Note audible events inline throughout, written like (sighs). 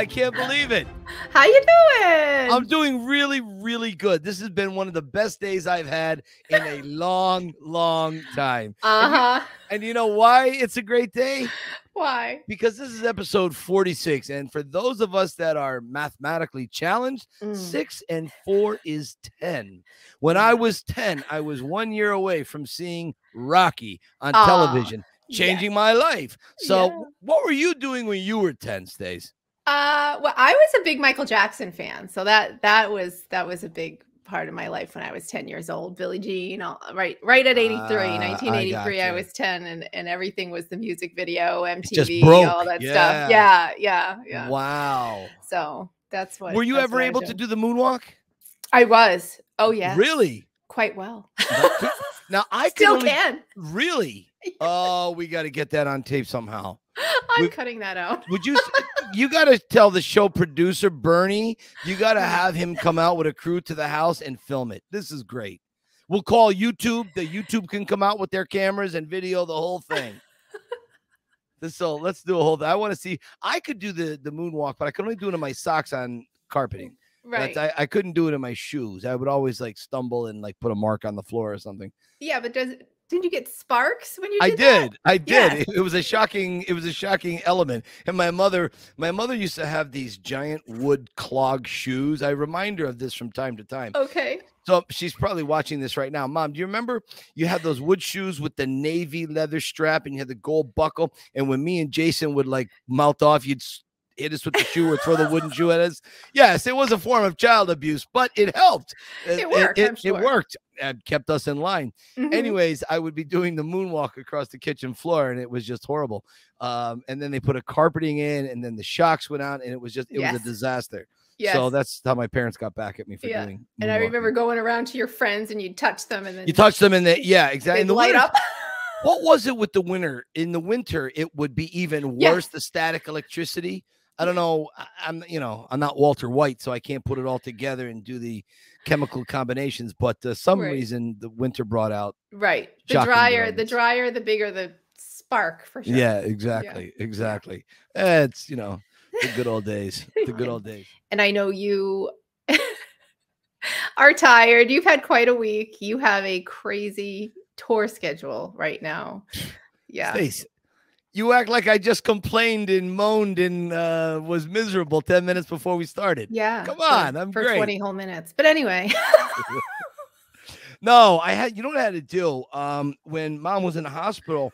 46. I can't believe it. How you doing? I'm doing really, really good. This has been one of the best days I've had in a (laughs) long, long time. Uh huh. And you know why it's a great day? Why? Because this is episode 46. And for those of us that are mathematically challenged, Mm. six and four is 10. When I was 10, I was one year away from seeing Rocky on television, changing my life. So, Yeah. what were you doing when you were 10, Stace? Uh, well, I was a big Michael Jackson fan, so that that was that was a big part of my life when I was 10 years old. Billie Jean, all, right, right at 83, Ah, I 1983, I, gotcha. was 10, and and everything was the music video, MTV, all that yeah. stuff. Yeah, yeah, yeah. Wow. So that's what. Were you ever able to do the moonwalk? I was. Oh yeah. Really? Quite well. Now I can (laughs) Still only- can. Really? (laughs) Oh, we got to get that on tape somehow. I'm We- cutting that out. Would you? (laughs) you got to tell the show producer Bernie. You got to uh-huh. have him come out with a crew to the house and film it. This is great. We'll call YouTube. The YouTube can come out with their cameras and video the whole thing. (laughs) So let's do a whole. thing. I want to see. I could do the the moonwalk, but I could only do it in my socks on carpeting. Right. I, I couldn't do it in my shoes. I would always like stumble and like put a mark on the floor or something. yeah, but does didn't you get sparks when you I did? that? I did. Yes. It, it was a shocking. It was a shocking element. And my mother, my mother used to have these giant wood clog shoes. I remind her of this from time to time. Okay. So she's probably watching this right now. Mom, do you remember you had those wood shoes with the navy leather strap and you had the gold buckle? And when me and Jason would like mouth off, you'd hit us with the shoe or throw the wooden shoe at us. Yes, it was a form of child abuse, but it helped. It worked, It, I'm it worked and kept us in line Mhm. anyways i would be doing the moonwalk across the kitchen floor and it was just horrible um, and then they put a carpeting in and then the shocks went out and it was just it was a disaster yes. so that's how my parents got back at me for Yeah, doing and I remember going around to your friends and you'd touch them and then you touch them in the yeah exactly the light winter, up. what was it with the winter in the winter it would be even Yes. worse the static electricity I don't know. I'm, you know, I'm not Walter White, so I can't put it all together and do the chemical combinations. But uh, some Right. reason the winter brought out right. The drier, the drier, the bigger the spark for sure. Yeah, exactly, exactly. Eh, It's you know the good old days, (laughs) the good old days. And I know you (laughs) are tired. You've had quite a week. You have a crazy tour schedule right now. Yeah. Stace, you act like I just complained and moaned and uh, was miserable ten minutes before we started. Yeah. Come for- on, I'm for great. 20 whole minutes. But anyway. (laughs) No, I had. You know what I had to do? Um, when mom was in the hospital,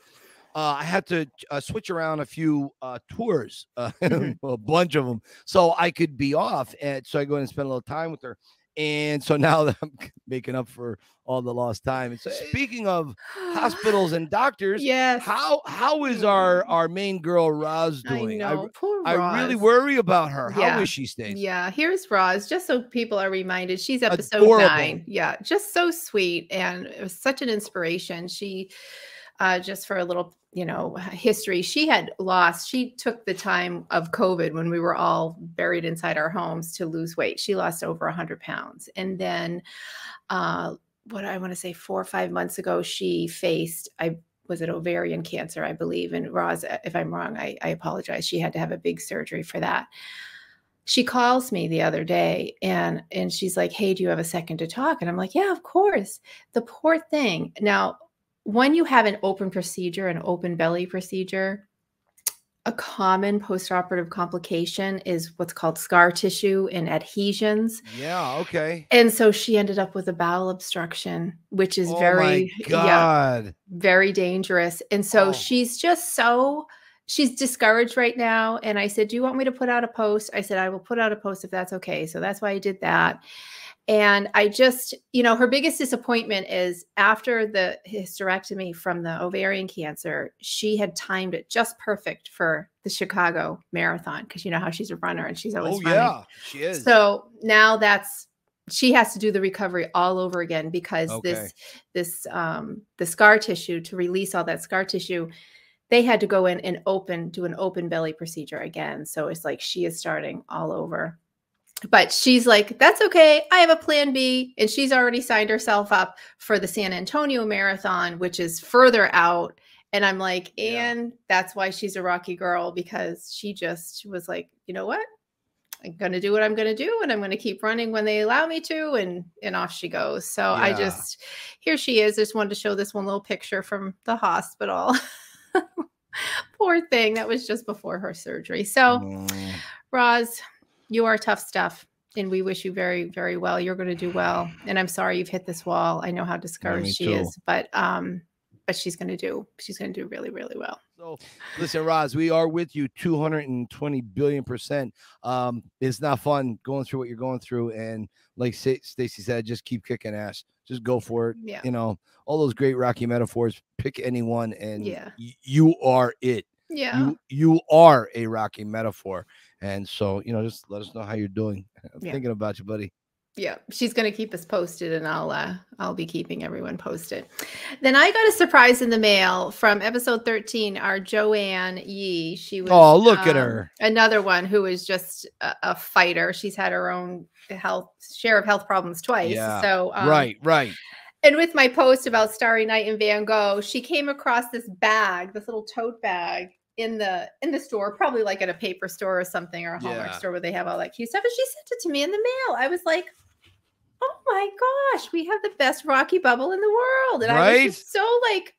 uh, I had to uh, switch around a few uh, tours, uh, (laughs) Mhm. a bunch of them, so I could be off. And so I go in and spend a little time with her. And so (laughs) now that I'm making up for all the lost time. And so speaking of hospitals and (sighs) doctors, yes. how how is our our main girl Roz doing? I know. Poor I, really worry about her. How is Yeah. she, Stace? Yeah, here's Roz, just so people are reminded. She's episode Adorable. nine. Yeah, just so sweet. And it was such an inspiration. She, uh, just for a little, you know, history, she had lost, she took the time of COVID when we were all buried inside our homes to lose weight. She lost over 100 pounds. And then, uh, what I want to say, four or five months ago, she faced, I was it ovarian cancer, I believe. And Roz, uh, if I'm wrong, I, I apologize. She had to have a big surgery for that she calls me the other day and and she's like hey do you have a second to talk and i'm like yeah of course the poor thing now when you have an open procedure an open belly procedure a common postoperative complication is what's called scar tissue and adhesions Yeah. Okay. and so she ended up with a bowel obstruction which is oh very yeah very dangerous. And so Oh. she's just so she's discouraged right now. And I said, Do you want me to put out a post? I said, I will put out a post if that's okay. So that's why I did that. And I just, you know, her biggest disappointment is after the hysterectomy from the ovarian cancer, she had timed it just perfect for the Chicago marathon because you know how she's a runner and she's always Oh running. yeah, she is. So now that's she has to do the recovery all over again because Okay. this this um the scar tissue to release all that scar tissue they had to go in and open do an open belly procedure again so it's like she is starting all over but she's like that's okay i have a plan b and she's already signed herself up for the san antonio marathon which is further out And I'm like, Yeah. and that's why she's a Rocky girl because she just was like, you know what? I'm gonna do what I'm gonna do, and I'm gonna keep running when they allow me to, and and off she goes. So I just here she is. Just wanted to show this one little picture from the hospital. (laughs) Poor thing. That was just before her surgery. So Mm. Roz, you are tough stuff. And we wish you very, very well. You're going to do well. And I'm sorry you've hit this wall. I know how discouraged she too. is, but um, but she's going to do. She's going to do really, really well. So listen, Roz, we are with you 220 billion percent. Um, it's not fun going through what you're going through. And like Stacy said, just keep kicking ass. Just go for it. Yeah. You know, all those great Rocky metaphors. Pick anyone and Yeah. you are it. Yeah. You you are a Rocky metaphor. And so, you know, just let us know how you're doing. I'm (laughs) Yeah. thinking about you, buddy. Yeah, she's going to keep us posted, and I'll uh, I'll be keeping everyone posted. Then I got a surprise in the mail from episode thirteen. Our Joanne Yee, she was Oh, look at um, her. another one who is just a, a fighter. She's had her own health share of health problems twice. Yeah, So um, right, right. And with my post about Starry Night and Van Gogh, she came across this bag, this little tote bag in the in the store, probably like at a paper store or something or a Hallmark Yeah. store where they have all that cute stuff. And she sent it to me in the mail. I was like, "Oh my gosh, we have the best Rocky bubble in the world!" And I was just so like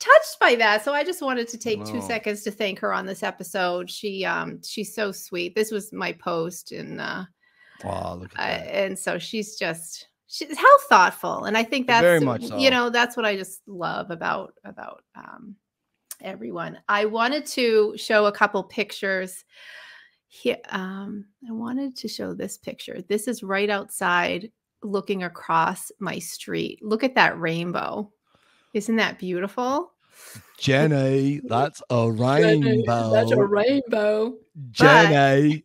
touched by that. So I just wanted to take two seconds to thank her on this episode. She um she's so sweet. This was my post and uh Oh, look uh, at that. and so she's just she's how thoughtful and i think that's Very much so. you know that's what i just love about about um everyone. I wanted to show a couple pictures here um i wanted to show this picture. This is right outside looking across my street. Look at that rainbow. Isn't that beautiful? Jenny, (laughs) that's a rainbow. that's a rainbow. Jenny.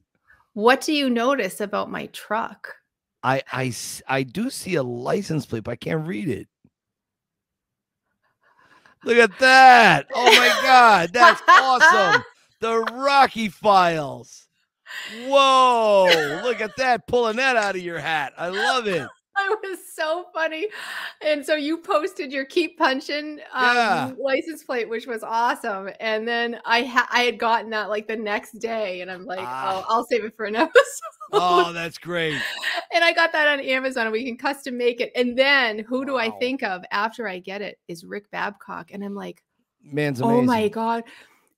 what do you notice about my truck? I, I, I do see a license plate, but I can't read it. Look at that. Oh my (laughs) God. That's awesome. (laughs) The Rocky Files. Whoa. Look at that. Pulling that out of your hat. I love it. (laughs) That was so funny. And so you posted your keep punching um, Yeah. license plate, which was awesome. And then I ha- I had gotten that like the next day, and I'm like, Ah. oh, I'll save it for an episode. (laughs) Oh, that's great. and I got that on Amazon, and we can custom make it. And then who do I think of after I get it is Rick Babcock, and I'm like, Man's amazing. oh my god.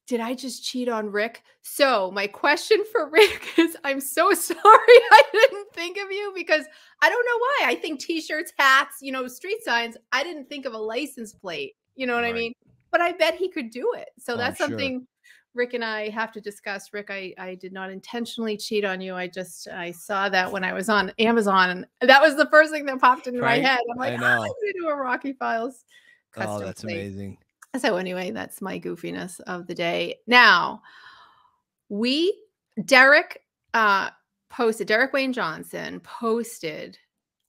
Did I just cheat on Rick? So, my question for (laughs) Rick is I'm so (laughs) sorry I didn't think of you because I don't know why. I think t shirts, hats, you know, street signs. I didn't think of a license plate. You know what I mean? But I bet he could do it. So, Oh, that's sure. something Rick and I have to discuss. Rick, I, I did not intentionally cheat on you. I just I saw that when I was on Amazon, and that was the first thing that popped into Right? my head. I'm I like, oh. I'm gonna do a Rocky Files Oh, that's plate. amazing. So anyway, that's my goofiness of the day. Now, we Derek uh posted Derek Wayne Johnson posted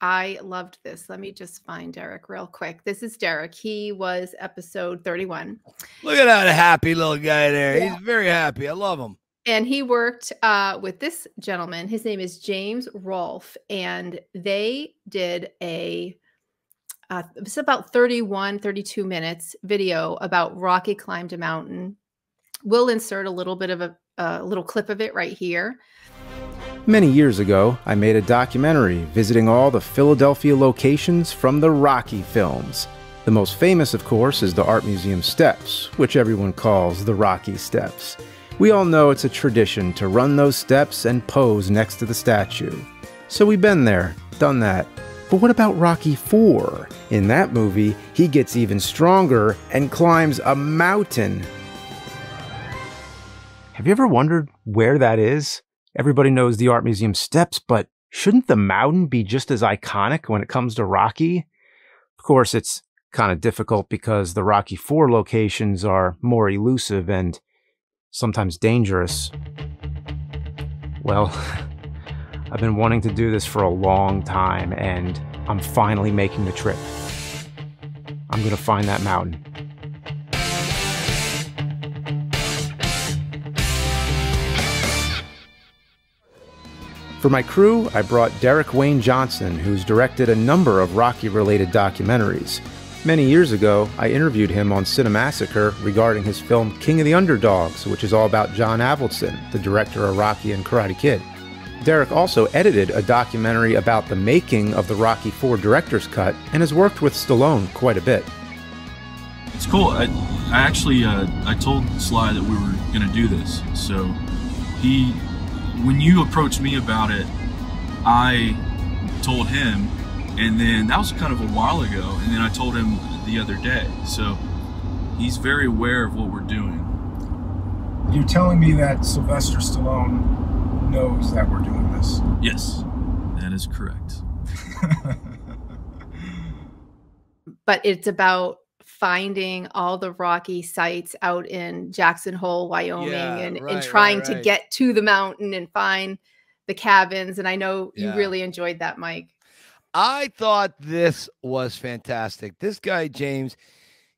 I loved this. Let me just find Derek real quick. This is Derek. He was episode 31 Look at that happy little guy there. Yeah. He's very happy. I love him. and he worked uh, with this gentleman. His name is James Rolfe, and they did a uh, it was about 31, 32 minutes video about Rocky climbed a mountain. We'll insert a little bit of a, a little clip of it right here. Many years ago, I made a documentary visiting all the Philadelphia locations from the Rocky films. The most famous, of course, is the Art Museum steps, which everyone calls the Rocky Steps. We all know it's a tradition to run those steps and pose next to the statue. So we've been there, done that. But what about Rocky 4? In that movie, he gets even stronger and climbs a mountain. Have you ever wondered where that is? Everybody knows the Art Museum steps, but shouldn't the mountain be just as iconic when it comes to Rocky? Of course, it's kind of difficult because the Rocky 4 locations are more elusive and sometimes dangerous. Well, (laughs) I've been wanting to do this for a long time and I'm finally making the trip. I'm going to find that mountain. For my crew, I brought Derek Wayne Johnson, who's directed a number of Rocky related documentaries. Many years ago, I interviewed him on Cinemassacre regarding his film King of the Underdogs, which is all about John Avildsen, the director of Rocky and Karate Kid. Derek also edited a documentary about the making of the Rocky IV director's cut and has worked with Stallone quite a bit. It's cool. I, I actually uh, I told Sly that we were going to do this. So he, when you approached me about it, I told him, and then that was kind of a while ago, and then I told him the other day. So he's very aware of what we're doing. You're telling me that Sylvester Stallone knows that we're doing this. Yes, that is correct. (laughs) but it's about finding all the rocky sites out in Jackson Hole, Wyoming, Yeah, and, right, and trying right, to get to the mountain and find the cabins. And I know you Yeah. really enjoyed that, Mike. I thought this was fantastic. This guy, James,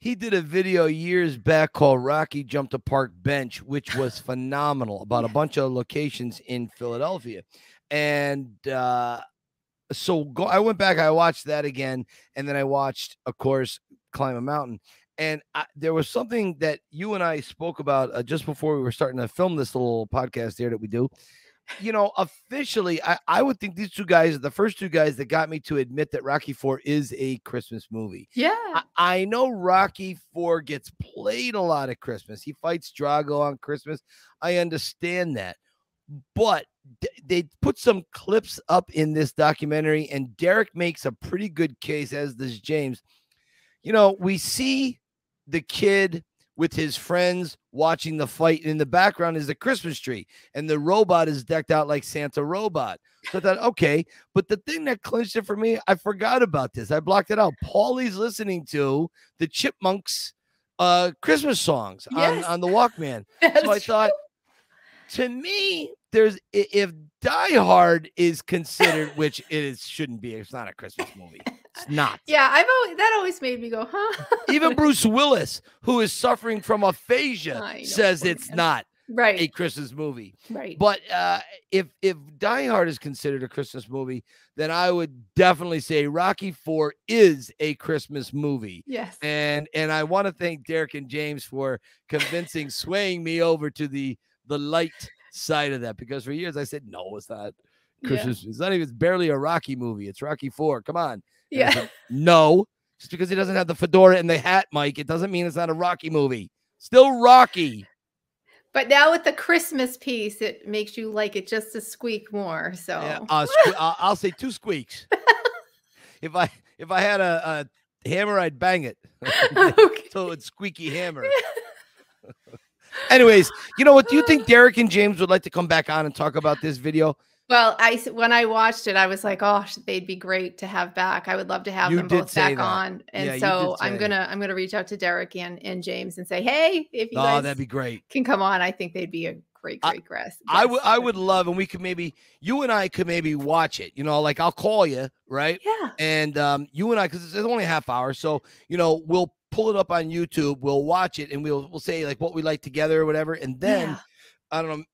he did a video years back called Rocky Jumped a Park Bench, which was (laughs) phenomenal about a bunch of locations in Philadelphia. And uh, so go, I went back, I watched that again, and then I watched, of course, Climb a Mountain. And I, there was something that you and I spoke about uh, just before we were starting to film this little podcast here that we do you know, officially, I, I would think these two guys are the first two guys that got me to admit that Rocky Four is a Christmas movie. Yeah. I, I know Rocky Four gets played a lot at Christmas. He fights Drago on Christmas. I understand that, but they put some clips up in this documentary, and Derek makes a pretty good case, as does James. You know, we see the kid with his friends watching the fight. and In the background is the Christmas tree, and the robot is decked out like Santa robot. So I thought, okay. But the thing that clinched it for me, I forgot about this. I blocked it out. Paulie's listening to the Chipmunks uh Christmas songs Yes. on, on the Walkman. (laughs) That's So I thought, to me, there's if Die Hard is considered, which it is shouldn't be, it's not a Christmas movie. It's not. Yeah, I've always that always made me go, huh? (laughs) Even Bruce Willis, who is suffering from aphasia, know, says it's man. not a Christmas movie. right. But uh, if if Die Hard is considered a Christmas movie, then I would definitely say Rocky Four is a Christmas movie. yes. And and I want to thank Derek and James for convincing, (laughs) swaying me over to the the light side of that because for years I said no, it's not Yeah. Christmas. It's not even. It's barely a Rocky movie. It's Rocky Four. Come on. Yeah. no, just because he doesn't have the fedora and the hat, Mike, it doesn't mean it's not a Rocky movie. Still Rocky. But now with the Christmas piece, it makes you like it just a squeak more. So Yeah, uh, I'll, I'll say two squeaks. (laughs) if I if I had a, a hammer, I'd bang it. (laughs) (laughs) Okay. so it's squeaky hammer. Anyways, you know what? Do you think Derek and James would like to come back on and talk about this video? Well, I when I watched it, I was like, "Oh, they'd be great to have back. I would love to have You them both back that. on." And Yeah, so I'm gonna I'm gonna reach out to Derek and, and James and say, "Hey, if you Oh, guys that'd be great. can come on, I think they'd be a great great guest." I would. I would love, and we could maybe you and I could maybe watch it. You know, like I'll call you, right? Yeah. and um, you and I, because it's only a half hour, so you know we'll pull it up on YouTube, we'll watch it, and we'll we'll say like what we like together or whatever, and then yeah. I don't know.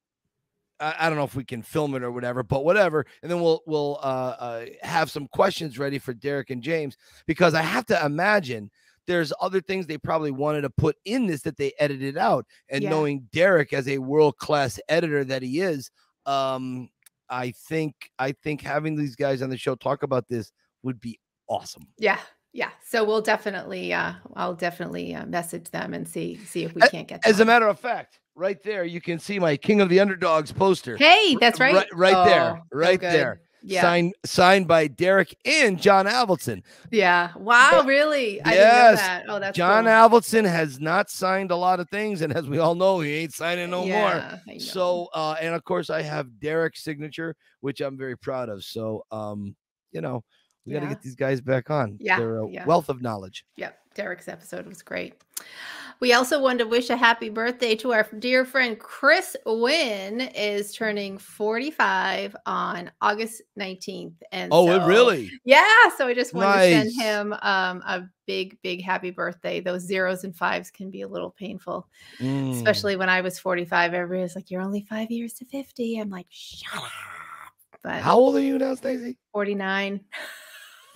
I, don't know if we can film it or whatever, but whatever. And then we'll we'll uh, uh, have some questions ready for Derek and James because I have to imagine there's other things they probably wanted to put in this that they edited out. And Yeah. knowing Derek as a world class editor that he is, um, I think I think having these guys on the show talk about this would be awesome. Yeah. Yeah. So we'll definitely uh I'll definitely uh, message them and see see if we can't get As a matter of fact, right there you can see my King of the Underdogs poster. Hey, that's right. right- right there, Oh, so right good. there. Yeah. Signed signed by Derek and John Avildsen. Yeah. Wow, really? I Yes, didn't know that. Oh, that's John cool. Avildsen has not signed a lot of things, and as we all know, he ain't signing no more. Yeah, I know. So, uh, and of course, I have Derek's signature, which I'm very proud of. So, um, you know, we got to get these guys back on. Yeah, They're a yeah. wealth of knowledge. Yep, Derek's episode was great. We also wanted to wish a happy birthday to our dear friend Chris Wynn is turning 45 on August 19th. And Oh, it so- really? Yeah, so I just wanted to send him um, a big, big happy birthday. Those zeros and fives can be a little painful, Mm. especially when I was 45. Everybody's like, You're only five years to 50. I'm like, Shut up. But How old are you now, Stacey? 49.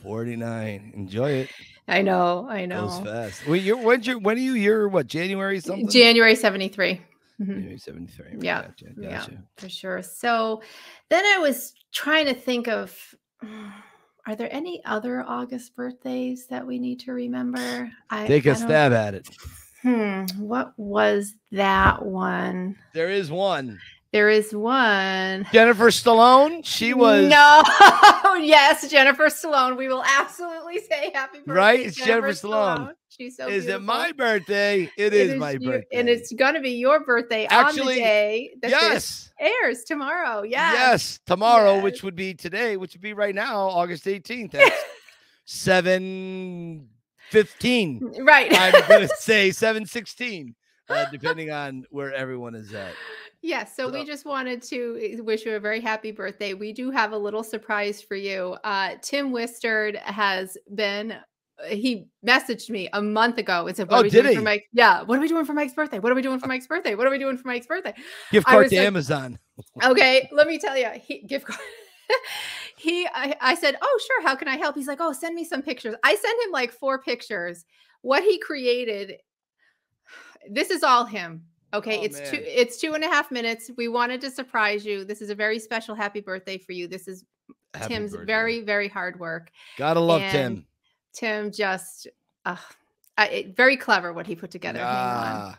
49. Enjoy it. I know, I know. Goes fast. When you when's your when are you year what January something? January 73. Mhm. January 73. Yeah, Gotcha, yeah. for sure. So then I was trying to think of (sighs) are there any other August birthdays that we need to remember? I Take I a don't- stab at it. Hmm, what was that one? There is one. There is one. Jennifer Stallone. She was No, (laughs) yes, Jennifer Stallone. We will absolutely say happy birthday. Right? It's Jennifer Stallone. She's so Is it my birthday? It is, my you- birthday. And it's gonna be your birthday on Actually, the day that yes. airs tomorrow. Yeah. Yes, tomorrow, Yes. which would be today, which would be right now, August 18th. That's (laughs) 7 15. Right. I'm going (laughs) to say 7 16, uh, depending on where everyone is at. Yes, so we just wanted to uh, wish you a very happy birthday. We do have a little surprise for you. Uh, Tim Wisteard has been. uh, He messaged me a month ago and said, "What Oh, are we doing he? for Mike? Yeah, what are we doing for Mike's birthday? What are we doing for Mike's birthday? What are we doing for Mike's birthday?" Gift card to like- Amazon. (laughs) okay let me tell you he gift card (laughs) he I, I said oh sure how can i help he's like oh send me some pictures i sent him like four pictures what he created (sighs) this is all him okay Oh, it's two it's two and a half minutes we wanted to surprise you this is a very special happy birthday for you this is Happy tim's birthday. very very hard work Gotta love and Tim. tim just uh, I, it- very clever what he put together. Ah.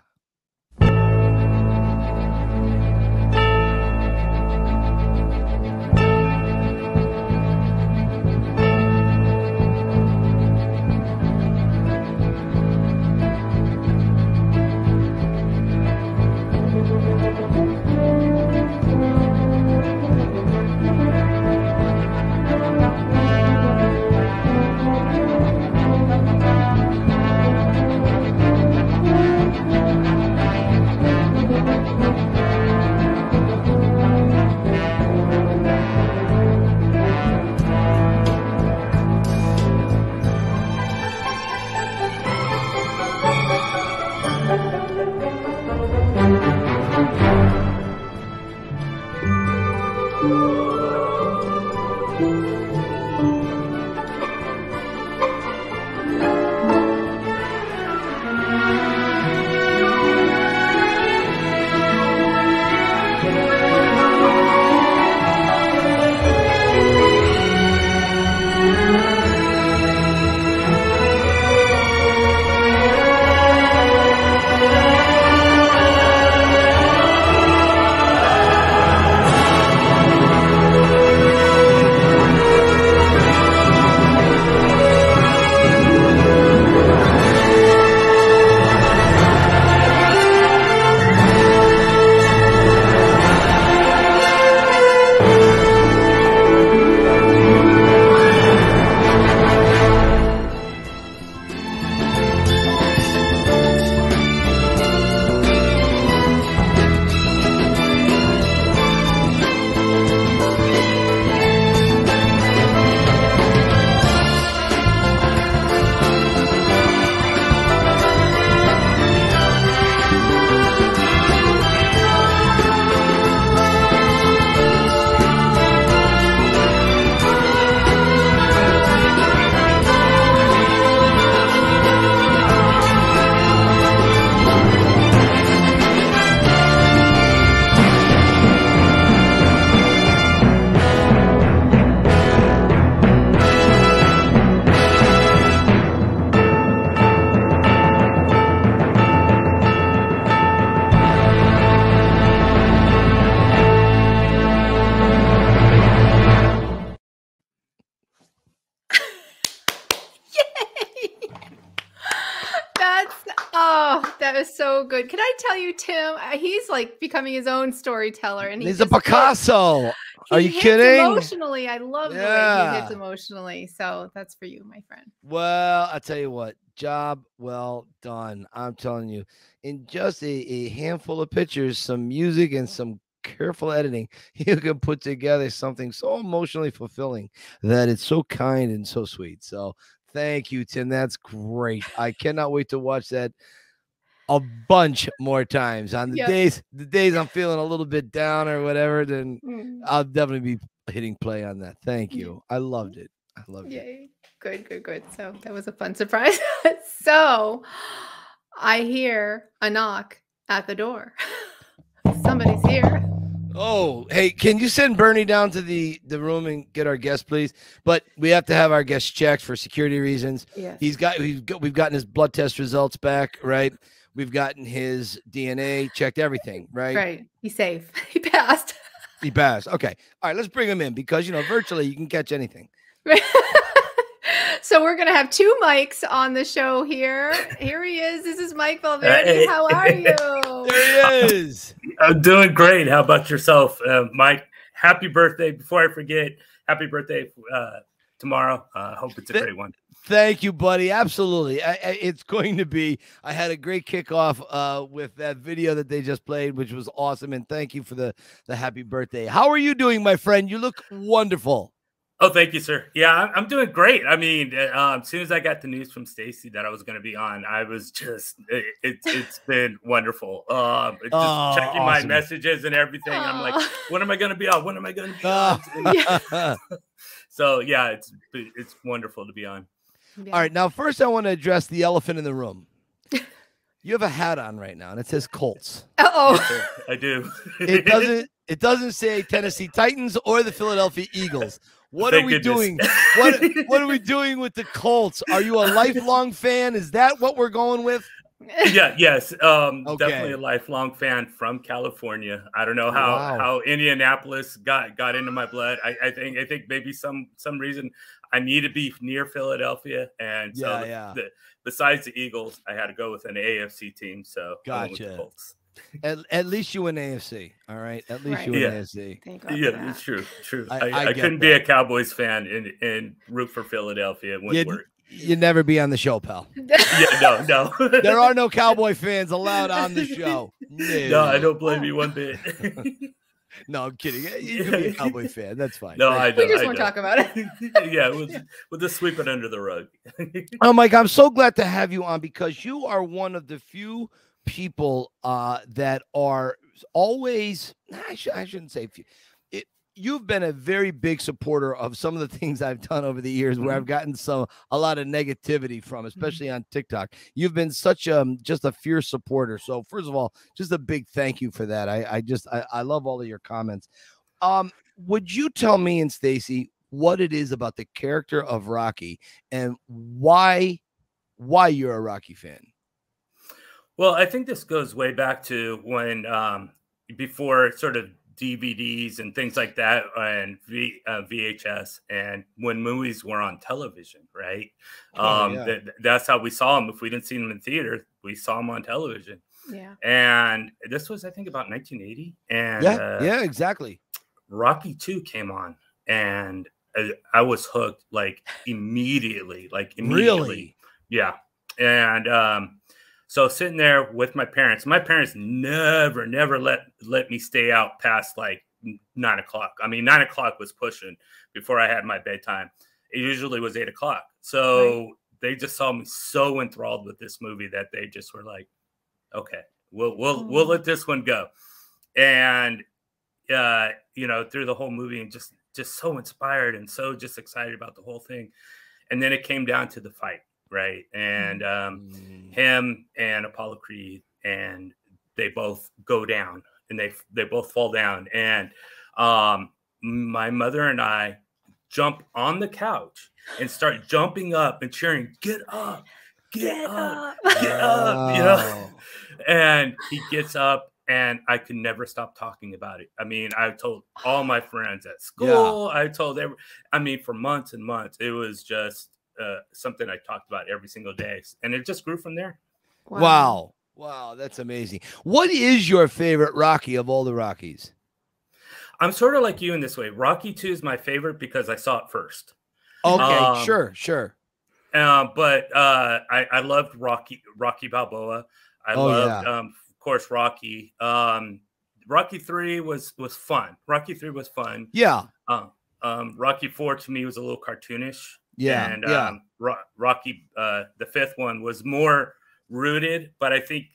Like becoming his own storyteller, and he He's a just hits- Picasso. (laughs) Are you kidding? Emotionally, I love the way he hits emotionally. So that's for you, my friend. Well, I tell you what, job well done. I'm telling you, in just a, a handful of pictures, some music, and some careful editing, (laughs) you can put together something so emotionally fulfilling that it's so kind and so sweet. So thank you, Tim. That's great. I cannot wait to watch that a bunch more times on the Yep. days the days I'm feeling a little bit down or whatever, then Mm. I'll definitely be hitting play on that. Thank you. I loved it. I love you. Yay. Good, good, good. So that was a fun surprise. (laughs) so I hear a knock at the door. (laughs) Somebody's here. Oh, hey, can you send Bernie down to the the room and get our guest, please? But we have to have our guest checked for security reasons. Yeah, He's got we've got, we've gotten his blood test results back, right? We've gotten his DNA checked, everything, right? right. He's safe. (laughs) He passed. He passed. Okay. All right, let's bring him in because you know virtually you can catch anything. (laughs) so we're gonna have two mics on the show here. Here he is. This is Mike Valverde. Hey. How are you? (laughs) There he is. I'm doing great. How about yourself, uh, Mike? Happy birthday! Before I forget, happy birthday uh, tomorrow. Uh, hope it's a great one. Thank you, buddy. Absolutely. I, I, it's going to be. I had a great kickoff uh, with that video that they just played, which was awesome. And thank you for the the happy birthday. How are you doing, my friend? You look wonderful. Oh, thank you, sir. Yeah, I'm, I'm doing great. I mean, uh, um, as soon as I got the news from Stacy that I was going to be on, I was just it, it's it's (laughs) been wonderful. Um, just Oh, checking my messages and everything. I'm like, when am I going to be on? When am I going to be (laughs) on? All (laughs) So yeah, it's it's wonderful to be on. Yeah. right. Now, first, I want to address the elephant in the room. (laughs) You have a hat on right now, and it says Colts. Uh-oh. I do. It (laughs) doesn't. It doesn't say Tennessee Titans or the Philadelphia Eagles. What Thank are we goodness. doing? (laughs) What What are we doing with the Colts? Are you a lifelong fan? Is that what we're going with? yeah, yes, um, Okay. definitely a lifelong fan from California. I don't know how Wow. how Indianapolis got got into my blood. I, I think I think maybe some some reason I need to be near Philadelphia, and so Yeah, the- yeah. the- besides the Eagles, I had to go with an AFC team. So I went with the Gotcha. Colts. At, at least you win AFC. All right. At least Right. you win Yeah. AFC. Thank God Yeah, that. it's true, true. I- I, I I, couldn't be a Cowboys fan and and root for Philadelphia. It wouldn't You'd, work. you'd never be on the show, pal. (laughs) Yeah, no, no. There are no Cowboy fans allowed on the (laughs) show. No, I don't blame you one (laughs) bit. No, I'm kidding. You can be a (laughs) Cowboy fan. That's fine. no, Thank I we don't. just I won't don't. talk about it. (laughs) yeah, we'll, we'll just sweep it under the rug. (laughs) Oh, Mike, I'm so glad to have you on because you are one of the few people uh, that are always. I, sh- I shouldn't say few. You've been a very big supporter of some of the (laughs) things I've done over the years, where I've gotten some a lot of negativity from, especially on TikTok. You've been such um just a fierce supporter. So first of all, just a big thank you for that. I I just I, I love all of your comments. Um, would you tell me and Stacy what it is about the character of Rocky and why why you're a Rocky fan? Well, I think this goes way back to when um, before sort of DVDs and things like that, and v, uh, VHS, and when movies were on television, right? Oh, um, yeah. th- that's how we saw them. If we didn't see them in theater, we saw them on television. yeah. And this was, I think, about 1980. And yeah, uh, yeah, exactly. Rocky 2 came on, and I, I was hooked like immediately, like immediately. Really? Yeah. And um, so sitting there with my parents, my parents never, never let let me stay out past like nine o'clock. I mean, nine o'clock was pushing before I had my bedtime. It usually was eight o'clock. So they just saw me so enthralled with this movie that they just were like, okay, we'll we'll we'll Oh. let this one go. And uh, you know, through the whole movie and just just so inspired and so just excited about the whole thing. And then it came down to the fight, right? And um, Mm, him and Apollo Creed, and they both go down, and they they both fall down, and um, my mother and I jump on the couch and start jumping up and cheering, "Get up, get, up, get up!" You know, and he gets up and I could never stop talking about it. I mean, I told all my friends at school. I told every. I mean, for months and months, it was just uh, something I talked about every single day, and it just grew from there. Wow. Wow, that's amazing. What is your favorite Rocky of all the Rockies? I'm sort of like you in this way. Rocky Two is my favorite because I saw it first. Okay, Um, sure, sure. Uh, but uh, I, I loved Rocky Rocky Balboa. I Oh, loved, yeah. um, of course, Rocky. Um, Rocky Three was was fun. Rocky Three was fun. Yeah, Um, um, Rocky Four to me was a little cartoonish. Yeah, and yeah. um, Ro- Rocky, uh, the fifth one was more rooted, but I think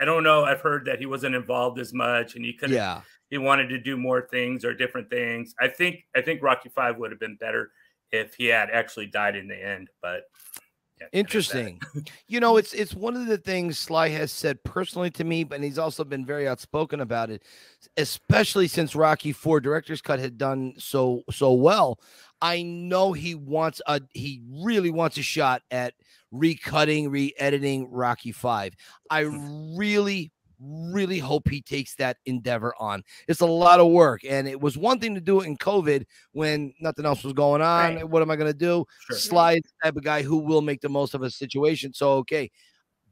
I don't know. I've heard that he wasn't involved as much, and he could yeah. he wanted to do more things or different things. I think I think Rocky Five would have been better if he had actually died in the end. But yeah, kinda sad. Interesting. you know, it's it's one of the things Sly has said personally to me, but he's also been very outspoken about it, especially since Rocky Four Director's Cut had done so so well. I know he wants a he really wants a shot at recutting, re-editing Rocky Five. I really, really hope he takes that endeavor on. It's a lot of work, and it was one thing to do it in COVID when nothing else was going on. Right. What am I going to do? Sure. The type of guy who will make the most of a situation. So okay,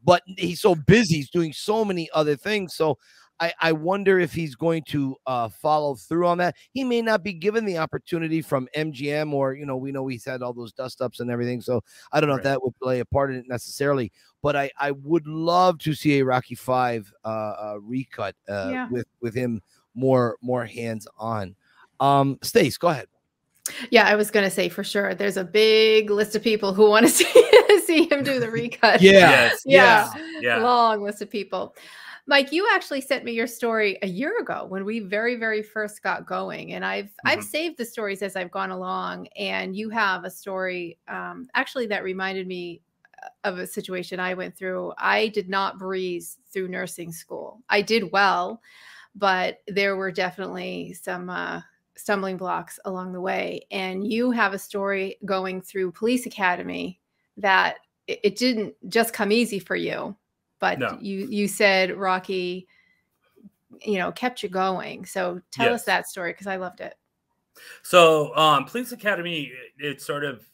but he's so busy, he's doing so many other things. So I, I wonder if he's going to uh, follow through on that. He may not be given the opportunity from MGM, or you know, we know he's had all those dust ups and everything. So I don't know if that would play a part in it necessarily. But I, I would love to see a Rocky Five uh, uh, recut uh, Yeah. with with him more more hands on. Um, Stace, go ahead. Yeah, I was gonna say for sure. There's a big list of people who want to (laughs) see see him do the recut. Yes. yeah, Yeah. long list of people. Mike, you actually sent me your story a year ago when we very, very first got going, and I've I've Mhm. saved the stories as I've gone along. And you have a story, um, actually, that reminded me uh, of a situation I went through. I did not breeze through nursing school. I did well, but there were definitely some uh, stumbling blocks along the way. And you have a story going through police academy that it, it didn't just come easy for you, but No. you you said Rocky, you know, kept you going. So tell us that story because I loved it. So, um, Police Academy, it, it sort of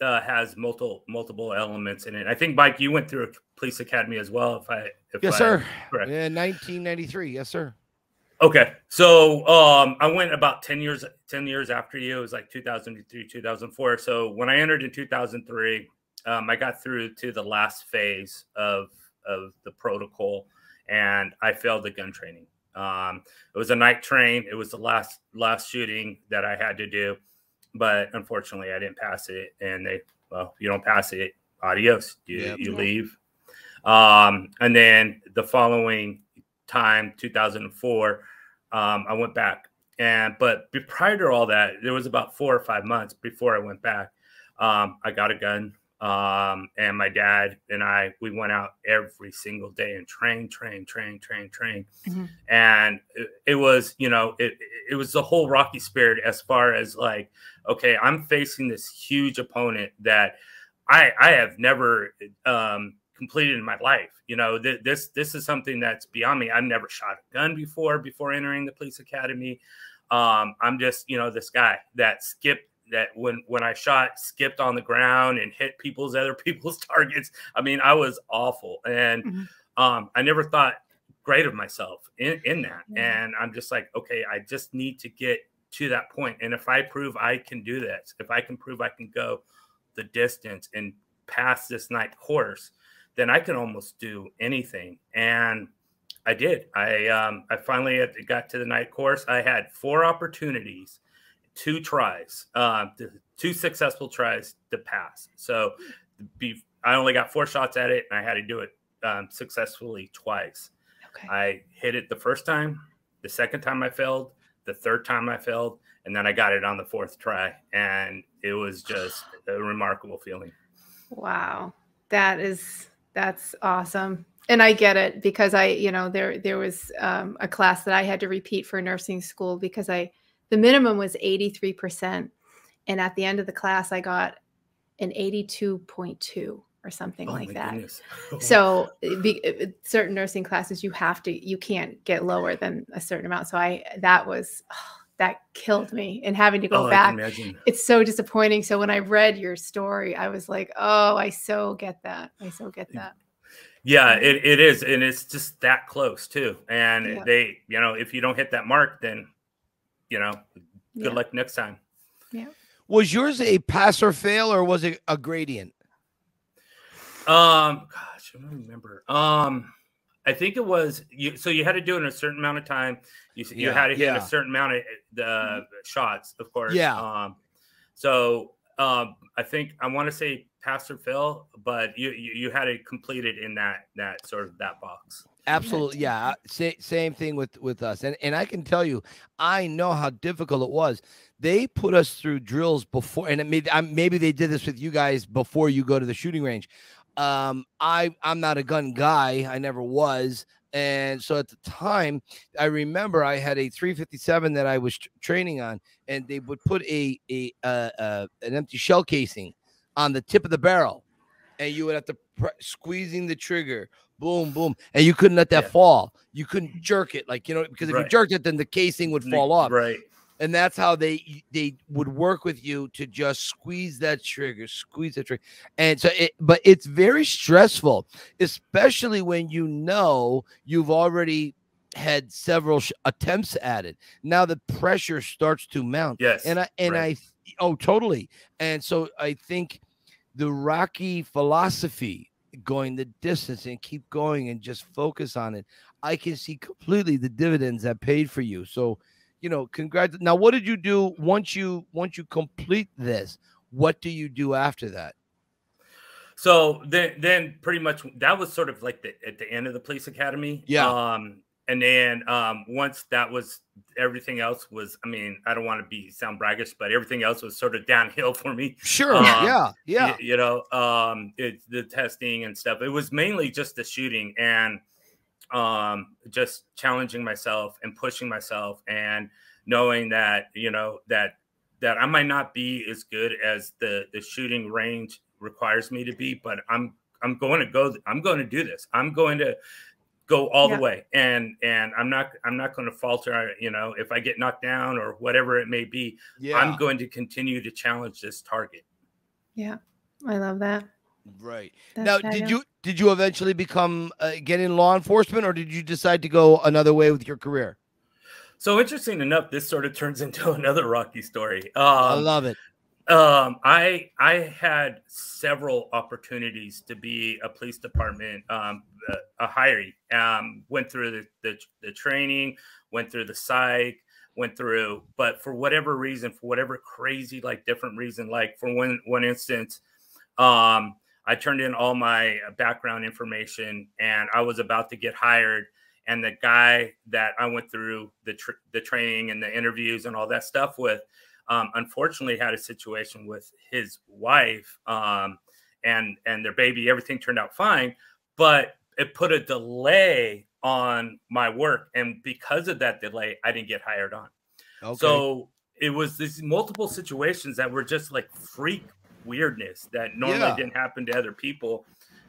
uh, has multiple multiple elements in it. I think Mike, you went through a Police Academy as well. If I, if Yes, I- sir. correct. Yeah, 1993. Yes, sir. Okay, so um, I went about ten years ten years after you. It was like 2003, 2004. So when I entered in 2003, um, I got through to the last phase of of the protocol, and I failed the gun training. Um, it was a night train. It was the last last shooting that I had to do, but unfortunately, I didn't pass it. And they, well, you don't pass it, adios. You Yep. you leave. Um, and then the following time, 2004, um, I went back. And but prior to all that, there was about four or five months before I went back. Um, I got a gun, um, and my dad and I we went out every single day and train, train, train, train, train, Mhm. and it, it was you know it it was the whole Rocky spirit as far as like okay, I'm facing this huge opponent that I I have never um, completed in my life. You know, th- this this is something that's beyond me. I've never shot a gun before before entering the police academy. Um, I'm just you know this guy that skipped that when when I shot skipped on the ground and hit people's other (laughs) people's targets. I mean, I was awful, and Mhm. um, I never thought great of myself in in that. Yeah. And I'm just like, okay, I just need to get to that point. And if I prove I can do this, if I can prove I can go the distance and pass this night course, then I can almost do anything. And I did. I um, I finally got to the night course. I had four opportunities, two tries, uh, two successful tries to pass. So be, I only got four shots at it, and I had to do it um, successfully twice. Okay. I hit it the first time, the second time I failed, the third time I failed, and then I got it on the fourth try, and it was (sighs) just a remarkable feeling. Wow. That is that's awesome. And I get it because I, you know, there there was um, a class that I had to repeat for nursing school because I the minimum was 83% and at the end of the class I got an 82.2 or something Oh like that. (laughs) So be, certain nursing classes you have to you can't get lower than a certain amount. So I that was (sighs) that killed me and having to go oh, back. It's so disappointing. So when I read your story, I was like, oh, I so get that. I so get that. Yeah, it, it is, and it's just that close too. And Yeah. they, you know, if you don't hit that mark, then you know, good Yeah. luck next time. Yeah. Was yours a pass or fail, or was it a gradient? Um, gosh, I don't remember. Um, I think it was you. So you had to do it in a certain amount of time. You s- you Yeah, had to hit yeah. a certain amount of the shots, of course. Yeah. Um, so um, I think I want to say Pastor Phil, but you, you you had it completed in that that sort of that box. Absolutely, yeah. Sa- same thing with with us, and and I can tell you, I know how difficult it was. They put us through drills before, and it may, I, maybe they did this with you guys before you go to the shooting range. Um, I I'm not a gun guy. I never was. And so at the time, I remember I had a 357 that I was t- training on, and they would put a a uh, uh, an empty shell casing on the tip of the barrel, and you would have to pre- squeezing the trigger, boom, boom, and you couldn't let that Yeah. fall. You couldn't jerk it, like you know, because if you jerked it, then the casing would fall off Right. and that's how they they would work with you to just squeeze that trigger squeeze that trigger and so it but it's very stressful especially when you know you've already had several sh- attempts at it now the pressure starts to mount Yes. and i and right. i oh totally and so i think the rocky philosophy going the distance and keep going and just focus on it i can see completely the dividends that paid for you so you know congrats now what did you do once you once you complete this what do you do after that So then, then pretty much that was sort of like the at the end of the police academy. Yeah. Um, and then um, once that was everything else was, I mean, I don't want to be sound braggish, but everything else was sort of downhill (laughs) for me. sure Um, yeah yeah Y- you, know, um, it's the testing and stuff. It was mainly just the shooting and um, just challenging myself and pushing myself and knowing that you know that that I might not be as good as the the shooting range requires me to be, but I'm I'm going to go. I'm going to do this. I'm going to go all Yeah. the way, and and I'm not I'm not going to falter. You know, if I get knocked down or whatever it may be, yeah I'm going to continue to challenge this target. Yeah. I love that. right That's now fabulous. did you did you eventually become uh, get in law enforcement or did you decide to go another way with your career So interesting enough, this sort of turns (laughs) into another Rocky story. i Um, love it um, I I had several opportunities to be a police department um, a, a hiree. Um, went through the, the the training, went through the psych, went through, but for whatever reason, for whatever crazy like different reason, like for one one instance, um, I turned in all my background information and I was about to get hired. And the guy that I went through the tr- the training and the interviews and all that stuff with, um, unfortunately had a situation with his wife um, and and their baby. Everything turned out fine, but it put a delay on my work, and because of that delay, I didn't get hired on. okay So it was these multiple situations that were just like freak weirdness that normally Yeah. didn't happen to other people.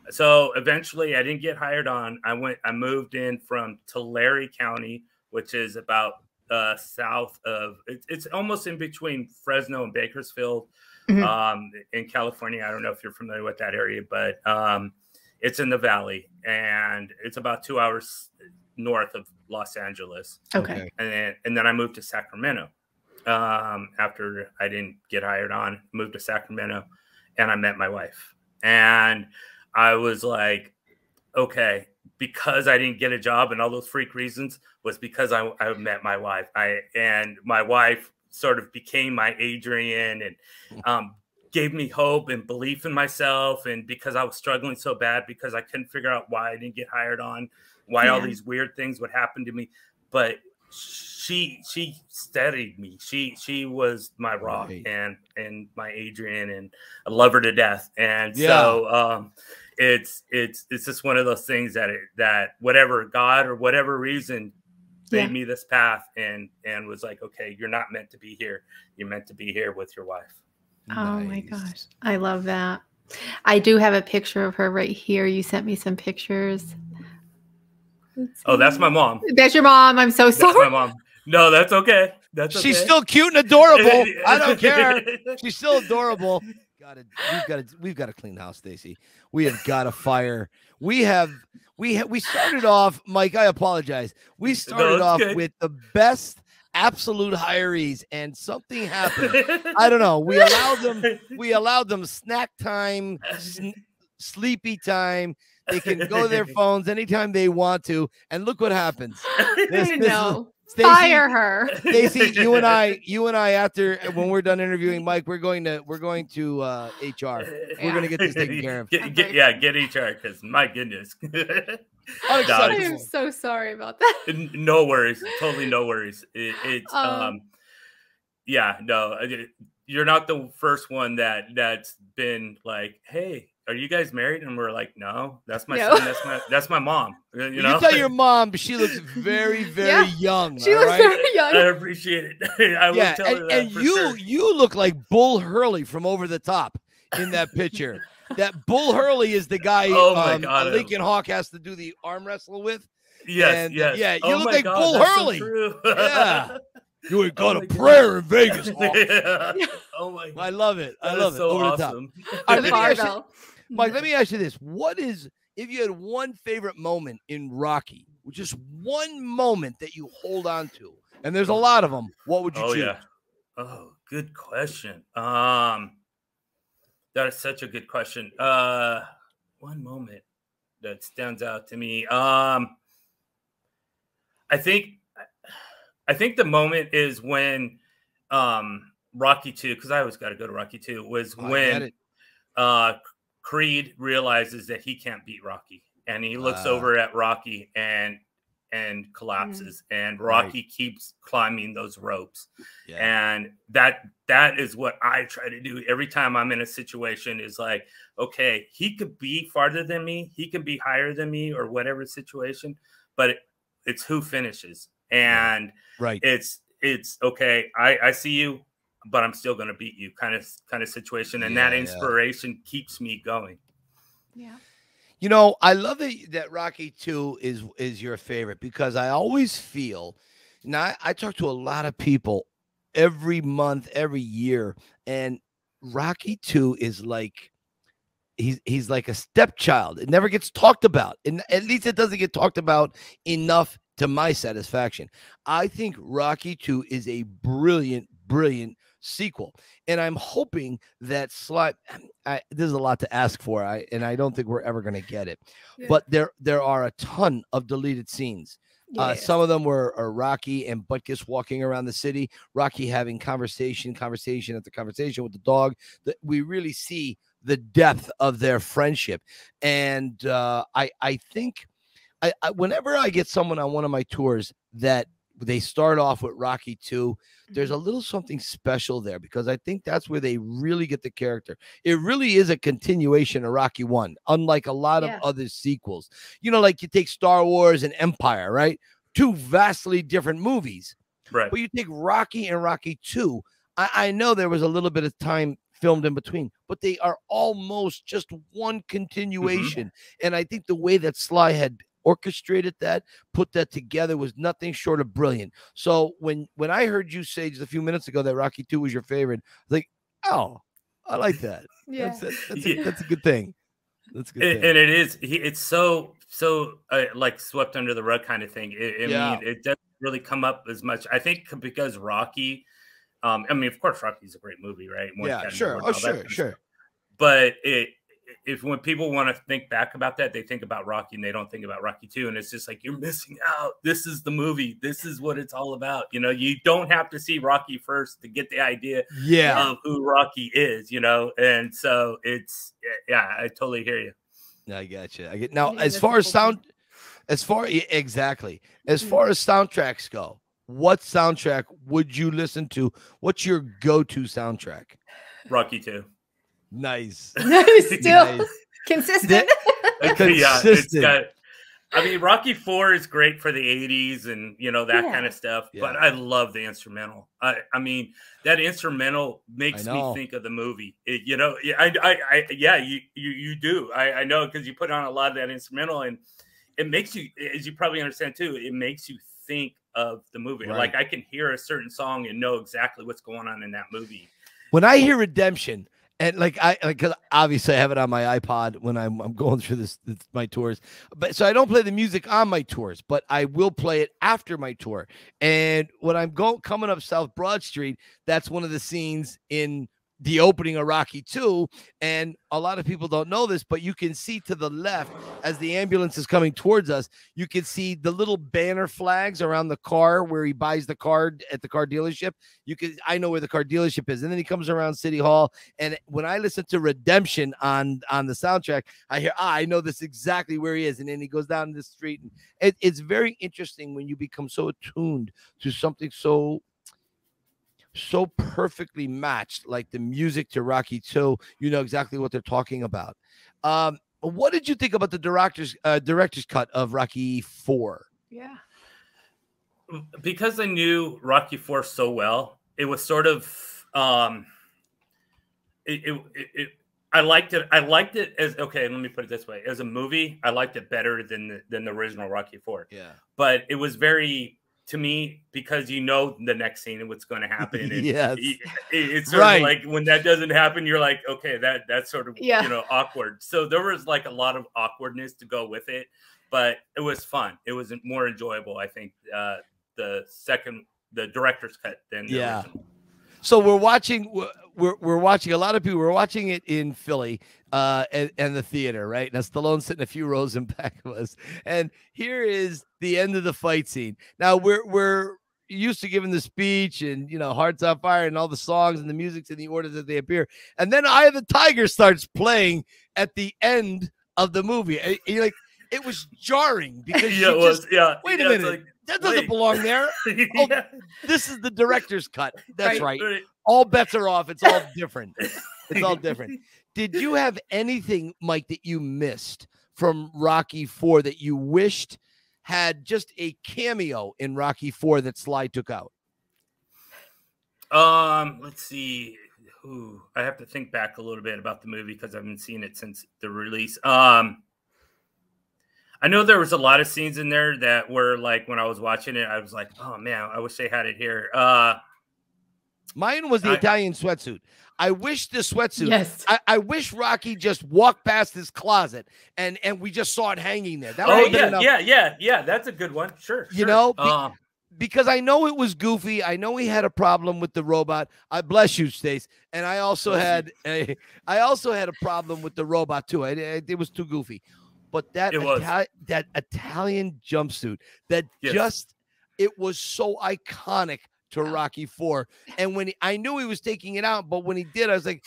So eventually I didn't get hired on. I went I moved in from Tulare County, which is about uh south of it, it's almost in between Fresno and Bakersfield Mhm. um in California. I don't know if you're familiar with that area, but um it's in the valley and it's about 2 hours north of Los Angeles Okay. and then and then I moved to Sacramento. Um, after I didn't get hired on, moved to Sacramento, and I met my wife. And I was like, okay, because I didn't get a job and all those freak reasons was because I, I met my wife. I and my wife sort of became my Adrian and um, gave me hope and belief in myself. And because I was struggling so bad because I couldn't figure out why I didn't get hired on, why all these weird things would happen to me, but she she steadied me. She she was my rock Right. and and my Adrian and I love her to death. And so um it's it's it's just one of those things that it, that whatever God or whatever reason Yeah. made me this path and and was like, okay, you're not meant to be here. You're meant to be here with your wife. Oh my gosh. I love that. I do have a picture of her right here. You sent me some pictures. Oh, that's my mom. That's your mom. I'm so That's my sorry. mom. No, that's okay. That's okay. She's still cute and adorable. I don't (laughs) care. She's still adorable. (laughs) Got to we've got to we've got to clean the house, Stacy. We have got to fire. We have we ha- we started off, Mike. I apologize. We started it's off good. with the best absolute hirees, and something happened. I don't know. We allowed them. We (laughs) allowed them snack time, sn- sleepy time. They can go to their (laughs) phones anytime they want to, and look what happens. This- (laughs) this know. Stacey, Fire her. (laughs) Stacey, you and I, you and I, after when we're done interviewing Mike, we're going to we're going to uh, HR. We're gonna get this taken care of. (laughs) Get, get, yeah, get HR because my goodness. Oh, (laughs) I am so sorry about that. No worries, totally no worries. It, it's um, Um, yeah, no, I- you're not the first one that that's been like, hey, are you guys married? And we're like, no, that's my No. son, that's my that's my mom. (laughs) You You, know, tell your (laughs) mom she looks very, (laughs) very Yeah. young. She looks right? very young. I appreciate it. I will yeah, tell her and, that and for you sure. you look like Bull Hurley from over the top in that picture. that Bull Hurley is the guy Oh my um, God, Lincoln Hawk has to do the arm wrestle with. Yes, and, yes. yeah, you oh look like God, Bull that's so Hurley. true. Yeah. You ain't Oh got my a God. prayer in Vegas. Hawk. Yeah. Oh my I love it. I that love is it. so Over the top. awesome. All right, let me ask you- Barbell. Mike, let me ask you this: What is if you had one favorite moment in Rocky, just one moment that you hold on to, and there's a lot of them. What would you Oh choose? yeah. Oh, good question. Um, that is such a good question. Uh, one moment that stands out to me. Um, I think, I think the moment is when, um, Rocky Two, because I always got to go to Rocky Two, was Oh, when uh, Creed realizes that he can't beat Rocky, and he looks Ah. over at Rocky and and collapses, and Right. Rocky keeps climbing those ropes, Yeah. and that that is what I try to do every time I'm in a situation. Is like, okay, he could be farther than me, he could be higher than me, or whatever situation, but it, it's who finishes, and Right. it's it's okay. I I see you, but I'm still going to beat you, kind of kind of situation, and that Yeah, yeah. inspiration keeps me going. Yeah. You know, I love that, that Rocky 2 is is your favorite because I always feel now I, I talk to a lot of people every month, every year, and Rocky 2 is like he's he's like a stepchild. It never gets talked about. And at least it doesn't get talked about enough to my satisfaction. I think Rocky 2 is a brilliant, brilliant sequel. And I'm hoping that Sly (clears throat) I, there's a lot to ask for. I and I don't think we're ever going to get it. Yeah. But there there are a ton of deleted scenes. Uh, some of them were Rocky and Butkus walking around the city, Rocky having conversation, conversation after conversation with the dog. That we really see the depth of their friendship, and uh, I I think I, I whenever I get someone on one of my tours that they start off with Rocky 2, there's a Mm-hmm. little something special there because I think that's where they really get the character. It really is a continuation of Rocky 1, unlike a lot Yeah. of other sequels. You know, like you take Star Wars and Empire, right? Two vastly different movies. Right. But you take Rocky and Rocky 2, I, I know there was a little bit of time filmed in between, but they are almost just one continuation. And I think the way that Sly had orchestrated that, put that together was nothing short of brilliant. So when when I heard you say just a few minutes ago that Rocky 2 was your favorite, I was like, oh, I like that. Yeah. That's, that's, that's, Yeah. a, that's a good thing. That's a good and, thing. and it is he, it's so so uh, like swept under the rug kind of thing I, I Yeah. mean it doesn't really come up as much i think because rocky um i mean of course rocky's a great movie right Won yeah, sure. Oh, sure, sure. stuff. but it if when people want to think back about that they think about rocky and they don't think about rocky 2 and it's just like you're missing out this is the movie this is what it's all about you know you don't have to see rocky first to get the idea Yeah. of who rocky is you know and so it's yeah i totally hear you I got you. I get now as far as sound as far exactly. As Mm. far as soundtracks go, what soundtrack would you listen to? What's your go-to soundtrack? rocky 2 Nice. (laughs) Still Nice. (laughs) consistent. (laughs) yeah, it's Consistent. got. I mean, Rocky Four is great for the '80s and you know that Yeah. kind of stuff. But I love the instrumental. I, I mean, that instrumental makes me think of the movie. It, you know, yeah, I, I, I, yeah, you, you, you do. I, I know because you put on a lot of that instrumental, and it makes you, as you probably understand too, it makes you think of the movie. Right. Like I can hear a certain song and know exactly what's going on in that movie. when I hear Redemption, and like I like 'cause obviously I have it on my iPod when I'm I'm going through this, this my tours, but so I don't play the music on my tours, but I will play it after my tour. And when I'm going coming up South Broad Street, that's one of the scenes in the opening of Rocky 2. And a lot of people don't know this, but you can see to the left as the ambulance is coming towards us, you can see the little banner flags around the car where he buys the car at the car dealership. You can I know where the car dealership is. And then he comes around City Hall. And when I listen to Redemption on on the soundtrack, I hear, ah, I know this exactly where he is. And then he goes down the street. And it, it's very interesting when you become so attuned to something so so perfectly matched, like the music to Rocky 2. You know exactly what they're talking about. Um, what did you think about the director's uh, director's cut of Rocky 4? Yeah. Because I knew Rocky 4 so well, it was sort of um it, it, it, I liked it. I liked it as okay. Let me put it this way: as a movie, I liked it better than the, than the original Rocky Four. Yeah, but it was very to me because you know the next scene and what's going (laughs) to happen. And yes, it, it's sort Right. of like when that doesn't happen, you're like, okay, that that's sort of Yeah. you know awkward. So there was like a lot of awkwardness to go with it, but it was fun. It was more enjoyable, I think. Uh, the second, the director's cut than the Yeah. original. So we're watching. We're we're watching. A lot of people. We're watching it in Philly, uh, and, and the theater, right? Now Stallone's sitting a few rows in (laughs) back of us, and here is the end of the fight scene. Now we're we're used to giving the speech and you know hearts on fire and all the songs and the music's in the order that they appear and then eye of the tiger starts playing at the end of the movie and you're like it was jarring (laughs) because yeah, it was. just, yeah. wait a yeah, it's minute. that doesn't wait. belong there (laughs) Like, Oh, yeah, this is the director's cut that's Right. right all bets are off. It's all different. It's all different. Did you have anything, Mike, that you missed from Rocky Four that you wished had just a cameo in Rocky Four that Sly took out? Um, let's see. Ooh, I have to think back a little bit about the movie because I haven't seen it since the release. Um, I know there was a lot of scenes in there that were like when I was watching it, I was like, "Oh man, I wish they had it here." Uh, Mine was the I- Italian sweatsuit. I wish the sweatsuit. Yes. I, I wish Rocky just walked past his closet and and we just saw it hanging there. That oh would've been yeah, enough. yeah, yeah, yeah. That's a good one. Sure. You sure. know, be- um, because I know it was goofy. I know he had a problem with the robot. I bless you, Stace. And I also Bless you. had a, I also had a problem with the robot too. I, I- it was too goofy. But that It was. Itali- that Italian jumpsuit that Yes. just it was so iconic to Rocky Four. And when he, I knew he was taking it out, but when he did, I was like,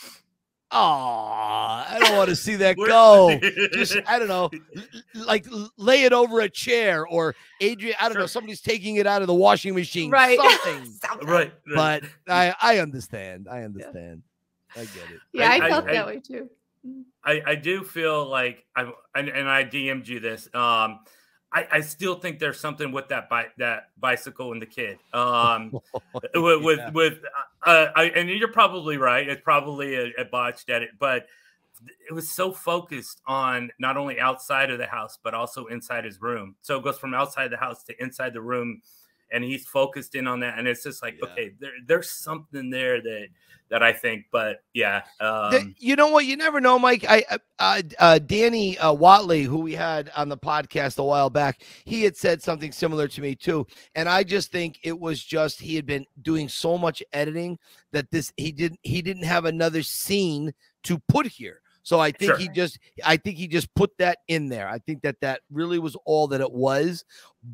"Oh, I don't want to see that (laughs) go." Just I don't know, (laughs) l- l- like lay it over a chair or Adrian. I don't know. Somebody's taking it out of the washing machine. Right. (laughs) Something. Something. right, right. but I I understand. I understand. I get it. Yeah, I, I- felt I- that way too. I, I do feel like I and, and I DM'd you this. Um, I, I still think there's something with that bi- that bicycle and the kid. Um, (laughs) with with, Yeah. with uh, I, and you're probably right. It's probably a, a botched edit, but it was so focused on not only outside of the house but also inside his room. So it goes from outside the house to inside the room, and he's focused in on that. And it's just like, Yeah. okay, there, there's something there that that I think. But yeah, The- um, you know what? You never know, Mike. I uh, uh, uh, Danny uh, Watley, who we had on the podcast a while back, he had said something similar to me too, and I just think it was just he had been doing so much editing that this he didn't he didn't have another scene to put here. So I think Sure. he just I think he just put that in there. I think that that really was all that it was.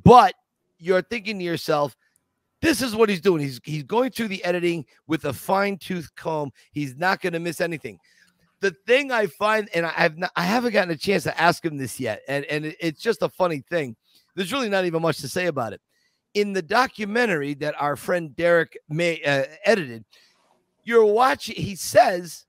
But you're thinking to yourself, this is what he's doing. He's he's going through the editing with a fine tooth comb. He's not going to miss anything. The thing I find, and I have not, I haven't gotten a chance to ask him this yet, and and it's just a funny thing. There's really not even much to say about it. In the documentary that our friend Derek Wayne uh, edited, you're watching. He says,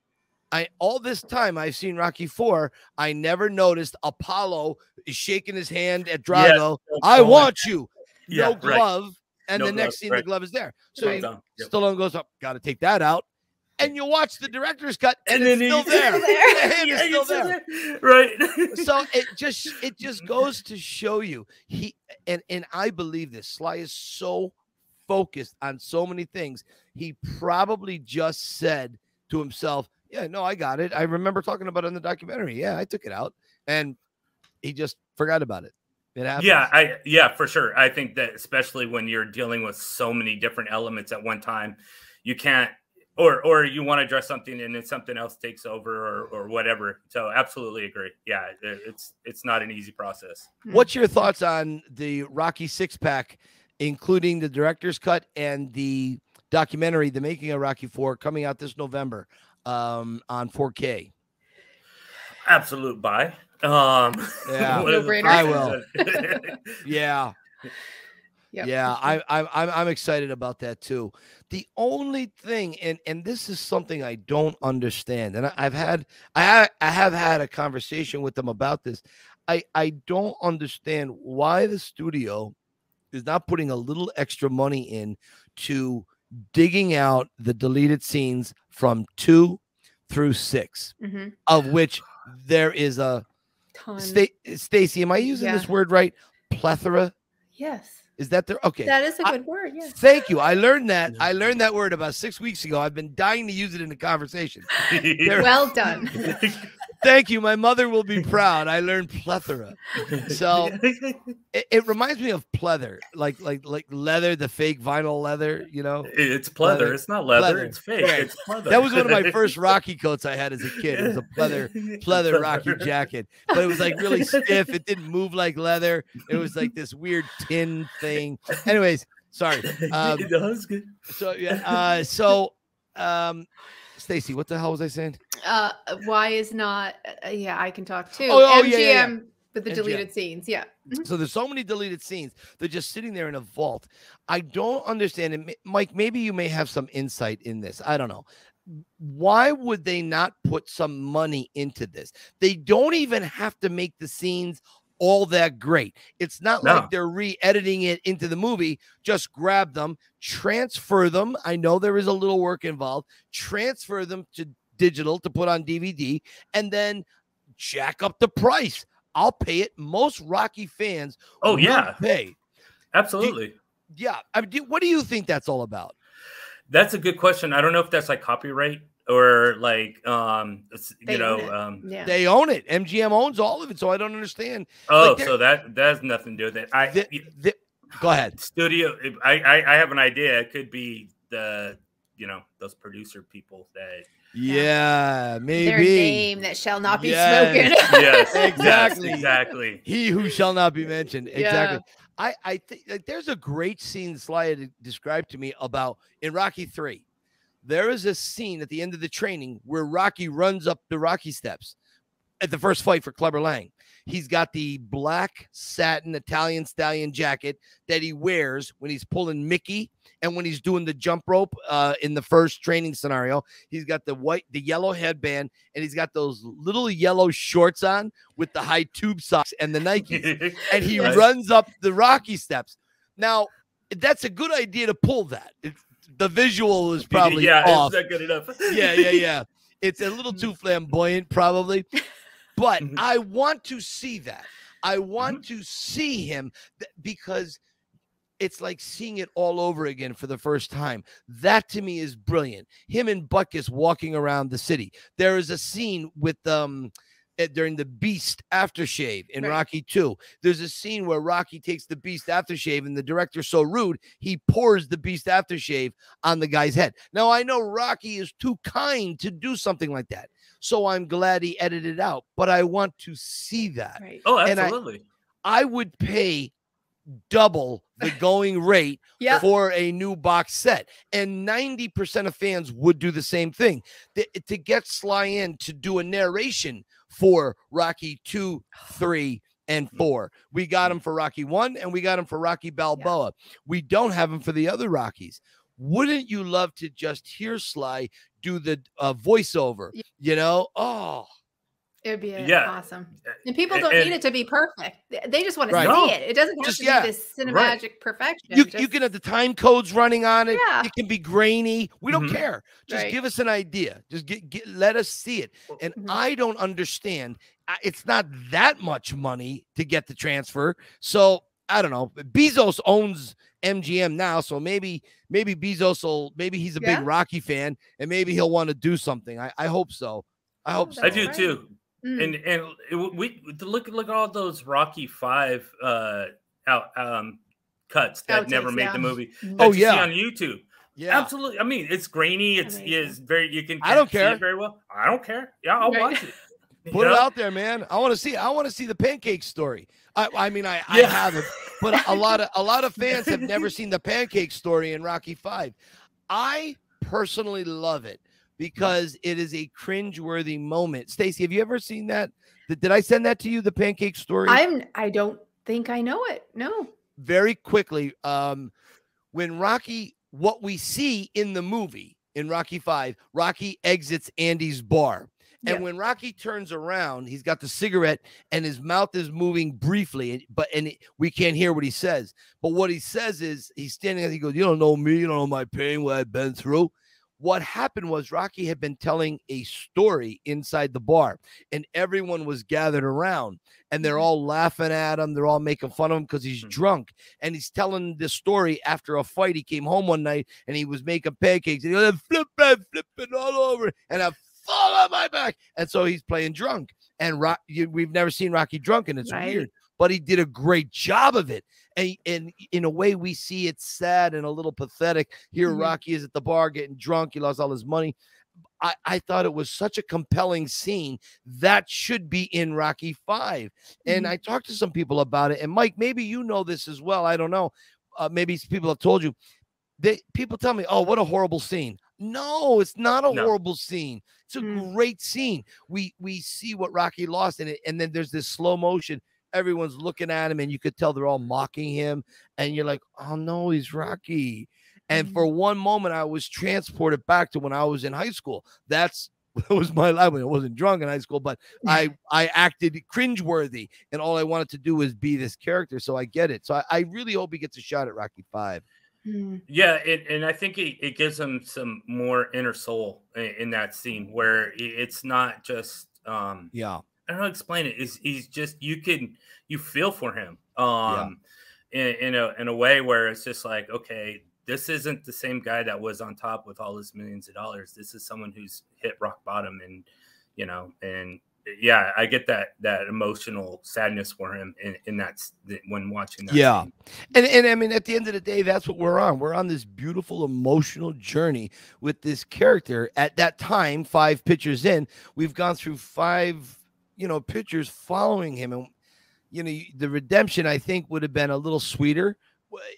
"I all this time I've seen Rocky Four. I never noticed Apollo is shaking his hand at Drago. no I want you. Yeah, no right. glove. And No the next glove, scene, the glove is there. So Right. he- Yep. Stallone goes up, got to take that out. And you watch the director's cut, and, And it's then still (laughs) (laughs) he- there. Still The there. hand is still there. right? (laughs) So it just it just goes to show you he and and I believe this. Sly is so focused on so many things. He probably just said to himself, "Yeah, no, I got it. I remember talking about it in the documentary. Yeah, I took it out." And he just forgot about it. It happens. yeah, I yeah for sure. I think that especially when you're dealing with so many different elements at one time, you can't or or you want to address something and then something else takes over or or whatever. So absolutely agree. Yeah, it's it's not an easy process. What's your thoughts on the Rocky six pack, including the director's cut and the documentary, The Making of Rocky Four, coming out this November um, on 4K? Absolute buy. Um, Yeah, (laughs) what is the No-brainer. I will. (laughs) Yeah, Yep. yeah, I, I, I'm I'm excited about that too. The only thing, and and this is something I don't understand, and I, I've had I ha- I have had a conversation with them about this. I I don't understand why the studio is not putting a little extra money in to digging out the deleted scenes from two through six, Mhm. of which there is a Ton. Sta- Stacy. Am I using Yeah. this word right? Plethora. yes. Is that there? Okay. That is a good word. Yes. Thank you. I learned that. I learned that word about six weeks ago. I've been dying to use it in a conversation. (laughs) Well done. (laughs) Thank you. My mother will be proud. I learned plethora. So (laughs) it, it reminds me of pleather, like like like leather, the fake vinyl leather. You know, it's Pleather. pleather. It's not leather. Pleather. It's fake. Right. It's pleather. that was one of my first (laughs) Rocky coats I had as a kid. It was a pleather pleather (laughs) Rocky jacket, but it was like really stiff. It didn't move like leather. It was like this weird tin thing. Anyways, sorry. Um, that was good. so yeah. Uh, so um, Stacy, what the hell was I saying? Uh, why is not? Uh, yeah, I can talk too. Oh, oh, MGM yeah, yeah, yeah. with the MGM. deleted scenes. Yeah. So there's so many deleted scenes. They're just sitting there in a vault. I don't understand. And Mike, maybe you may have some insight in this. I don't know. Why would they not put some money into this? They don't even have to make the scenes all that great. It's not No. like they're re-editing it into the movie. Just grab them, transfer them. I know there is a little work involved. Transfer them to digital to put on DVD, and then jack up the price. I'll pay it. Most Rocky fans Oh yeah, pay. absolutely. Yeah. I mean, do, what do you think that's all about? That's a good question. I don't know if that's like copyright or like um They you know um Yeah. They own it. MGM owns all of it, so I don't understand. oh they're- so that that has nothing to do with it. I The- the- go ahead. studio I, I I have an idea. It could be the you know those producer people that Yeah, maybe. Their name that shall not be Yes. spoken. (laughs) (laughs) yes Exactly. yes, exactly He who shall not be mentioned. Yeah. Exactly. I I think like, there's a great scene Sly had described to me about in Rocky Three. There is a scene at the end of the training where Rocky runs up the Rocky steps at the first fight for Clubber Lang. He's got the black satin Italian stallion jacket that he wears when he's pulling Mickey and when he's doing the jump rope uh, in the first training scenario. He's got the white, the yellow headband, and he's got those little yellow shorts on with the high tube socks and the Nikes (laughs) and he Right. runs up the rocky steps. Now, that's a good idea to pull that. It, the visual is probably yeah off. it's not good enough (laughs) yeah, yeah, yeah. (laughs) It's a little too flamboyant, probably. (laughs) But Mhm. I want to see that. I want Mm-hmm. to see him th- because it's like seeing it all over again for the first time. That to me is brilliant. Him and Butkus walking around the city. There is a scene with um eh, during the Beast aftershave in Right. Rocky 2. There's a scene where Rocky takes the Beast aftershave and the director's so rude, he pours the Beast aftershave on the guy's head. Now I know Rocky is too kind to do something like that. So I'm glad he edited it out, but I want to see that. Right. oh And I- absolutely I would pay double the going rate Yeah. for a new box set. And 90% of fans would do the same thing. Th- to get Sly in to do a narration for Rocky 2, (sighs) 3, and 4. We got him for Rocky 1 and we got him for Rocky Balboa. We don't have him for the other Rockies. Wouldn't you love to just hear Sly do the uh, voiceover? Yeah. You know? Oh, It would be uh, Yeah. awesome. And people don't and- need it to be perfect. They- They just want to Right. see No. it. It doesn't have Just- to yeah. be this Right. perfection. you, you can have the time codes running on it. Yeah. It can be grainy. We don't Mhm. care. Just Right. give us an idea. Just get, get let us see it. And Mhm. I don't understand. It's not that much money to get the transfer. So I don't know. Bezos owns MGM now, so maybe maybe Bezos will maybe he's a Yeah. big Rocky fan and maybe he'll want to do something. I, I hope so. I hope Oh, so. I do right. too Mm. and and it, we look look at all those Rocky Five uh out um cuts that never made yeah. the movie. That Oh, you see yeah. on YouTube. Yeah. Absolutely. I mean, it's grainy. It's Amazing. it's very. You can. I don't see care. it very well. I don't care. Yeah, I'll Right. watch it. You (laughs) Put it out there, man. I want to see. I want to see the pancake story. I, I mean, I, I haven't, but a lot of a lot of fans have never (laughs) seen the pancake story in Rocky Five. I personally love it because it is a cringe-worthy moment. Stacy, have you ever seen that? Did, I send that to you? The pancake story. I'm I don't think I know it. No. very quickly um when rocky what we see in the movie in rocky 5 rocky exits andy's bar and Yeah. when rocky turns around he's got the cigarette and his mouth is moving briefly but and we can't hear what he says but what he says is he's standing there he goes you don't know me you don't know my pain what i've been through what happened was Rocky had been telling a story inside the bar, and everyone was gathered around, and they're Mhm. all laughing at him. They're all making fun of him because he's Mhm. drunk, and he's telling this story after a fight. He came home one night and he was making pancakes, and he was flipping, flipping all over, and I fall on my back, and so he's playing drunk. And Rock, we've never seen Rocky drunk, and it's Right. weird, but he did a great job of it. And, and in a way, we see it's sad and a little pathetic. Here, Mhm. Rocky is at the bar getting drunk. He lost all his money. I, I thought it was such a compelling scene that should be in Rocky Five. And Mhm. I talked to some people about it. And Mike, maybe you know this as well. I don't know. Uh, maybe people have told you. They people tell me, "Oh, what a horrible scene." No, it's not a No. horrible scene. It's a Mm. great scene. We we see what Rocky lost in it, and then there's this slow motion. Everyone's looking at him, and you could tell they're all mocking him. And you're like, "Oh no, he's Rocky." And Mhm. for one moment, I was transported back to when I was in high school. That's (laughs) that was my life. When I wasn't drunk in high school, but I I acted cringeworthy, and all I wanted to do was be this character. So I get it. So I, I really hope he gets a shot at Rocky Five. Mm. Yeah, it, and I think it, it gives him some more inner soul in, in that scene where it's not just um Yeah, I don't know how to explain it. Is he's just you can you feel for him um in, in a in a way where it's just like okay this isn't the same guy that was on top with all his millions of dollars. This is someone who's hit rock bottom and you know and yeah I get that that emotional sadness for him in, in that when watching that Yeah. scene. and and I mean, at the end of the day, that's what we're on. We're on this beautiful emotional journey with this character. At that time, five pictures in, we've gone through five, you know, pitchers following him, and you know, the redemption I think would have been a little sweeter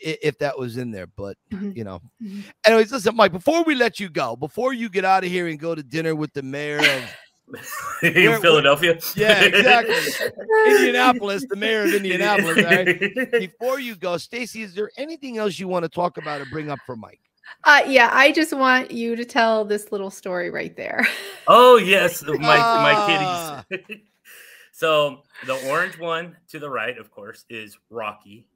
if that was in there. But Mhm. you know, Mhm. anyways, listen, Mike. Before we let you go, before you get out of here and go to dinner with the mayor of (laughs) in where- Philadelphia. Yeah, exactly. (laughs) Indianapolis, the mayor of Indianapolis, all right? (laughs) before you go, Stacy, is there anything else you want to talk about or bring up for Mike? Uh, yeah, I just want you to tell this little story right there. (laughs) Oh yes, my Ah. my kitties. (laughs) so the orange one to the right, of course, is Rocky,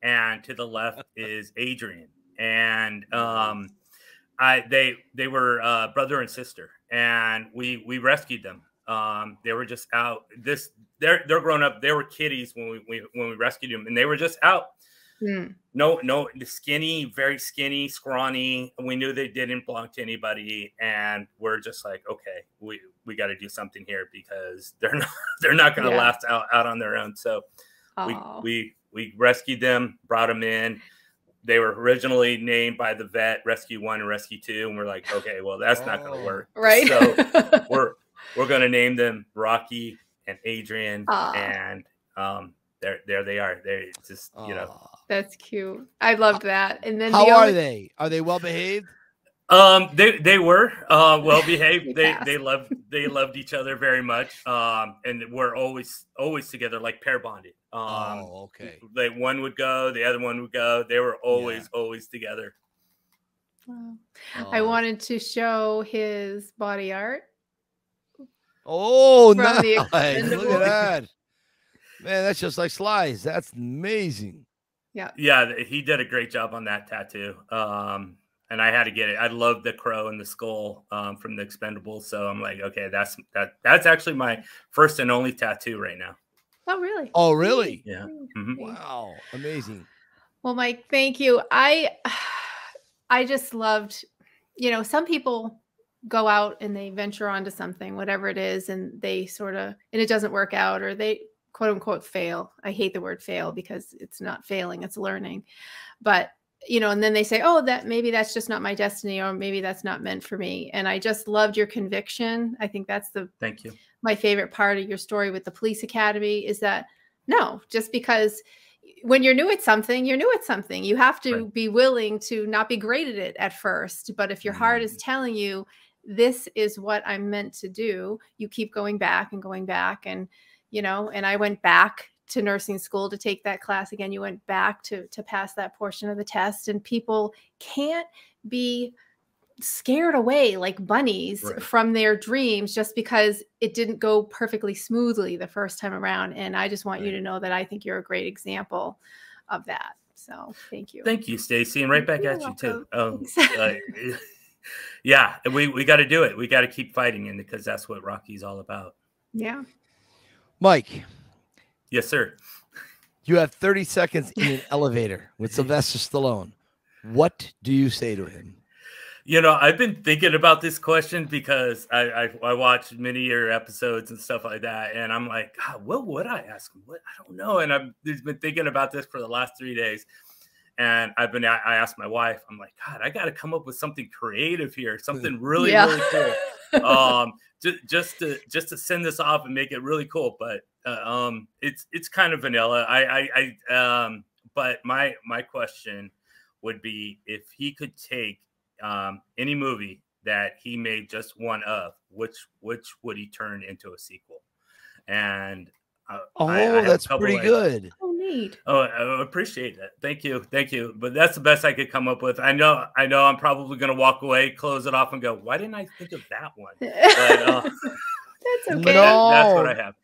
and to the left (laughs) is Adrian. And um, I they they were uh, brother and sister, and we we rescued them. Um, they were just out. This they're they're grown up. They were kitties when we, we when we rescued them, and they were just out Mm. no, no, skinny, very skinny, scrawny. We knew they didn't belong to anybody, and we're just like, okay, we we got to do something here because they're (laughs) not they're not going to Yeah. last out out on their own. So we we we rescued them, brought them in. They were originally named by the vet Rescue One and Rescue Two, and we're like, okay, well, that's not going Oh. to work. right. So (laughs) we're we're going to name them Rocky and Adrian, Aw. and um, there there they are. They just you know. Aw. That's cute. I loved that. And then How the are only- they? Are they well behaved? Um, they they were uh well behaved. (laughs) they passed. they loved they loved each other very much. Um, and we're always always together, like pair bonded. Um, oh, okay. they one would go, the other one would go. They were always always together. Wow. I Oh. wanted to show his body art. Oh, nice. (laughs) Look at that. Man, that's just like slides. That's amazing. Yeah, th- he did a great job on that tattoo. Um, and I had to get it. I love the crow and the skull um, from the Expendables. So I'm like, okay, that's that. That's actually my first and only tattoo right now. Oh, really? Oh, really? Yeah. Mm, Mhm. Wow. Amazing. Well, Mike, thank you. I (sighs) I just loved, you know, some people go out and they venture onto something, whatever it is, and they sort of and it doesn't work out or they quote unquote fail. I hate the word fail because it's not failing, it's learning. But you know, and then they say, oh, that maybe that's just not my destiny, or maybe that's not meant for me. And I just loved your conviction. I think that's the Thank you. my favorite part of your story with the police academy is that no, just because when you're new at something, you're new at something. You have to Right. be willing to not be great at it at first. But if your heart is mm-hmm. telling you this is what I'm meant to do, you keep going back and going back. And, you know, and I went back to nursing school to take that class again. You went back to to pass that portion of the test. And people can't be scared away like bunnies Right. from their dreams just because it didn't go perfectly smoothly the first time around. And I just want you to know that I think you're a great example of that. So thank you. Thank you, Stacy, and right back You're at you too. welcome. Um, (laughs) uh, (laughs) yeah, we we got to do it. We got to keep fighting, and because that's what Rocky's all about. Yeah. Mike, Yes, sir. you have 30 seconds in an elevator with Sylvester Stallone. What do you say to him? You know, I've been thinking about this question because I I, I watched many of your episodes and stuff like that, and I'm like, God, what would I ask him? What I don't know, and I've just been thinking about this for the last three days. And I've been, I I asked my wife, I'm like, God, I got to come up with something creative here, something really, Yeah. really cool. Um just just to just to send this off and make it really cool but uh, um it's it's kind of vanilla. I, I i um but my my question would be if he could take um any movie that he made just one of which which would he turn into a sequel? And Oh, I- I that's pretty of- good. oh, neat. Oh, I appreciate that. Thank you, thank you. But that's the best I could come up with. I know, I know. I'm probably gonna walk away, close it off, and go, "Why didn't I think of that one?" (laughs) But uh, That's okay. that- that's what I have.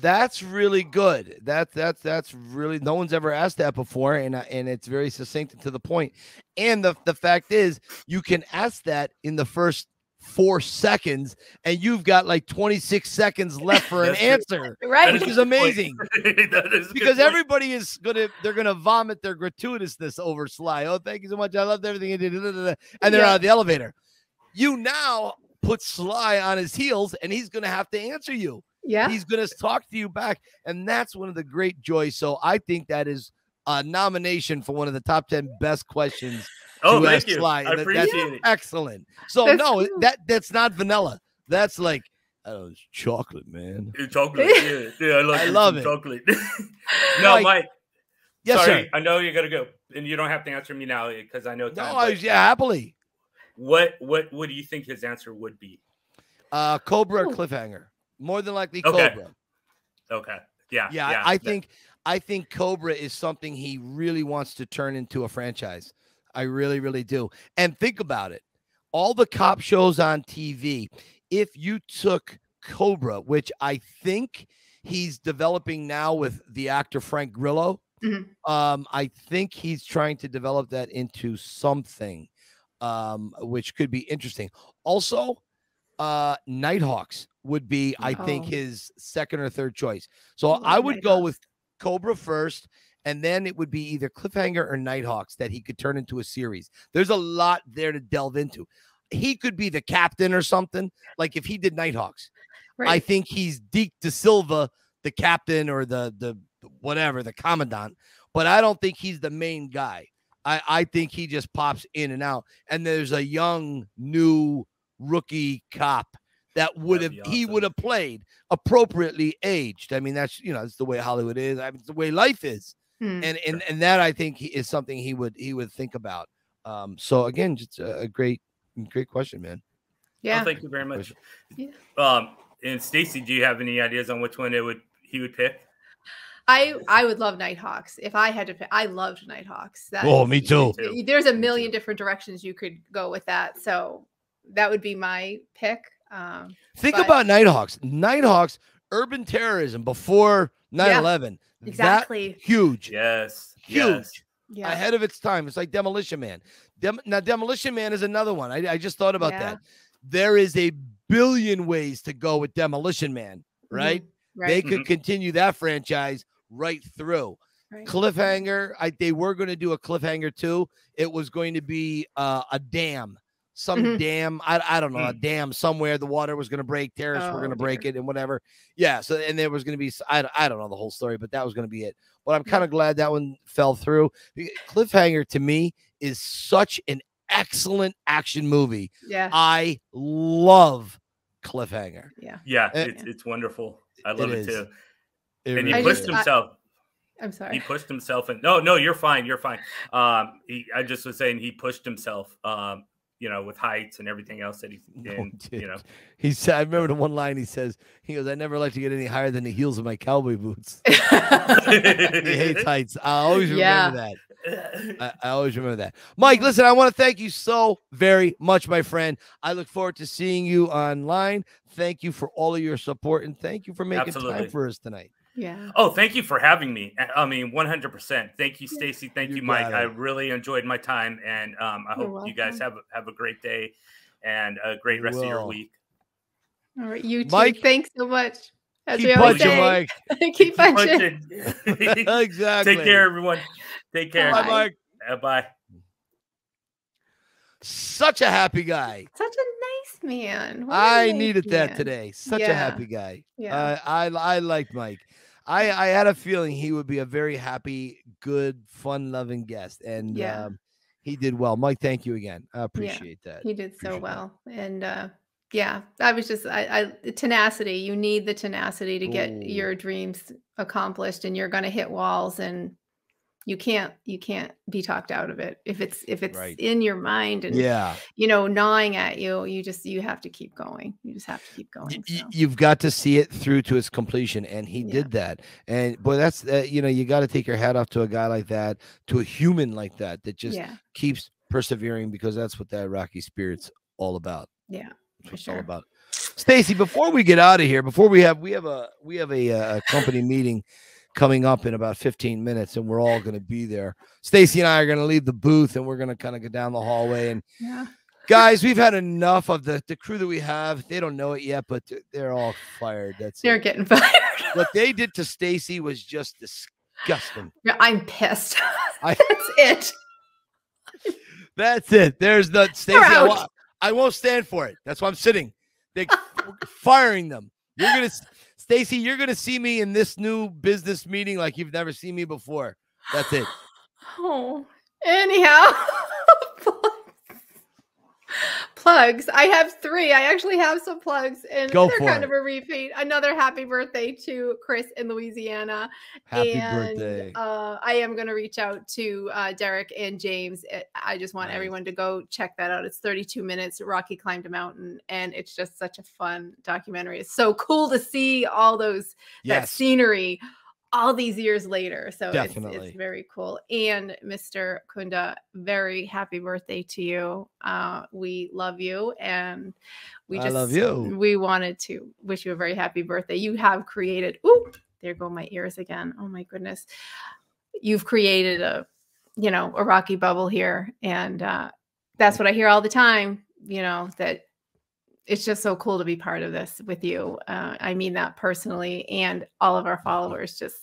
That's really good. That's that's that's really no one's ever asked that before, and and it's very succinct and to the point. And the the fact is, you can ask that in the first four seconds, and you've got like 26 seconds left for (laughs) an That's true. answer, Right. which a is amazing. (laughs) That is a good Because everybody is gonna they're gonna vomit their gratuitousness over Sly. Oh, thank you so much. I loved everything you did. And they're Yeah. out of the elevator. You now put Sly on his heels, and he's gonna have to answer you yeah. he's going to talk to you back and that's one of the great joys so i think that is a nomination for one of the top 10 best questions oh, to thank you. Sly, I and that- that's appreciate it. excellent so That's no cool. that that's not vanilla that's like oh, it's chocolate man Uh, Chocolate, yeah, (laughs) yeah, I love, I love it. Chocolate. (laughs) no, Mike- Mike. yes sorry, sir I know you're gonna go, and you don't have to answer me now because I know no time. I but was, yeah happily What what what do you think his answer would be? uh cobra Ooh. cliffhanger more than likely Okay. cobra Okay, yeah, yeah, yeah. I that- think I think Cobra is something he really wants to turn into a franchise. I really, really do. And think about it. All the cop shows on TV, if you took Cobra, which I think he's developing now with the actor Frank Grillo, Mhm. um, I think he's trying to develop that into something um, which could be interesting. Also, uh, Nighthawks would be, I think, Oh. his second or third choice. So I I would go with Cobra first, and then it would be either Cliffhanger or Nighthawks that he could turn into a series. There's a lot there to delve into. He could be the captain or something. Like if he did Nighthawks, I think he's Deke De Silva, the captain or the the whatever, the commandant. But I don't think he's the main guy. I, I think he just pops in and out. And there's a young, new rookie cop that would have That'd be he would have played appropriately aged. I mean, that's you know, it's the way Hollywood is. I mean, it's the way life is. Hmm. And and and that I think is something he would he would think about. Um, so again, just a, a great great question, man. yeah. Oh, thank you very much. Yeah. Um, and Stacy, do you have any ideas on which one it would he would pick? I I would love Nighthawks if I had to pick. I loved Nighthawks. That Oh, me too. too. There's a million different directions you could go with that. So that would be my pick. Um, Think But- about Nighthawks. Nighthawks, urban terrorism before 9 11. exactly. huge. Yes, Huge. yes. Yeah. Ahead of its time. It's like Demolition Man. Dem- now, Demolition Man is another one. I, I just thought about Yeah. that. There is a billion ways to go with Demolition Man, right? Right. They could continue that franchise right through. right. Cliffhanger, I, they were going to do a cliffhanger too. It was going to be uh, a dam, some Mhm. dam. I, I don't know, a dam somewhere. The water was going to break. Terrorists were Oh, going to break it and whatever. Yeah. So and there was going to be. s- I, don't- I don't know the whole story, but that was going to be it. But I'm kind of glad that one fell through. Cliffhanger to me is such an excellent action movie. Yeah. I love Cliffhanger. yeah. Yeah, Eh, it's it's wonderful. I love it too. It And he pushed just- I- himself. I'm sorry. he pushed himself in no no you're fine you're fine um he, i just was saying he pushed himself um you know with heights and everything else that he (laughs) No, and you know He said, I remember the one line he says, he goes, I never like to get any higher than the heels of my cowboy boots. (laughs) he hates heights. I always remember Yeah. that. (laughs) I, I always remember that. Mike, listen, I want to thank you so very much, my friend. I look forward to seeing you online. Thank you for all of your support and thank you for making time for us tonight. Yeah. oh thank you for having me I- i mean 100% thank you stacy thank You you, mike got i really enjoyed my time and um i You're hope you guys have a- have a great day and a great We rest of your week All right. You too. Mike, Thanks so much. As we Keep always punching, say, Mike. (laughs) keep punching. Punching. (laughs) exactly. take care everyone take care Bye, Bye. Mike. Uh, bye Such a happy guy. Such a nice man. What a I nice needed that today. Such a happy guy. Yeah. Uh, I I like Mike. I I had a feeling he would be a very happy, good, fun-loving guest, and Yeah. um, he did well. Mike, thank you again. I appreciate that. He did so Appreciate that. well. And uh yeah, I was just I, I tenacity. You need the tenacity to get Ooh. your dreams accomplished and you're gonna hit walls and you can't you can't be talked out of it. If it's if it's Right. in your mind and Yeah, you know gnawing at you, you just you have to keep going. You just have to keep going. so. you've got to see it through to its completion, and he Yeah. did that. And boy, that's uh, you know you got to take your hat off to a guy like that, to a human like that, that just yeah, keeps persevering because that's what that Rocky spirit's all about. yeah. For it's all about. Stacy, before we get out of here, before we have we have a we have a, uh company meeting coming up in about 15 minutes, and we're all going to be there. Stacy and I are going to leave the booth, and we're going to kind of go down the hallway. And Yeah. guys, we've had enough of the the crew that we have. They don't know it yet, but they're all fired. That's They're it. getting (laughs) fired. what they did to Stacy was just disgusting. Yeah, I'm pissed. (laughs) I- That's it. That's it. There's the Stacy. I, I won't stand for it. That's why I'm sitting. They're firing them. You're gonna, Stacy. You're gonna see me in this new business meeting like you've never seen me before. That's it. (sighs) Oh, anyhow, (laughs) plugs. I have three. I actually have some plugs, and Go they're kind it. of a repeat. Another happy birthday to Chris in Louisiana. Happy and, birthday. Uh, I am going to reach out to uh, Derek and James. I just want Nice. everyone to go check that out. It's 32 minutes. Rocky climbed a mountain, and it's just such a fun documentary. It's so cool to see all those that scenery all these years later. So it's, it's very cool. And Mr. Kunda, very happy birthday to you. Uh, we love you and we I just love you. we wanted to wish you a very happy birthday. You have created ooh, there go my ears again. Oh my goodness. You've created a you know, a rocky bubble here. And uh that's what I hear all the time, you know, that it's just so cool to be part of this with you. Uh, I mean that personally, and all of our followers just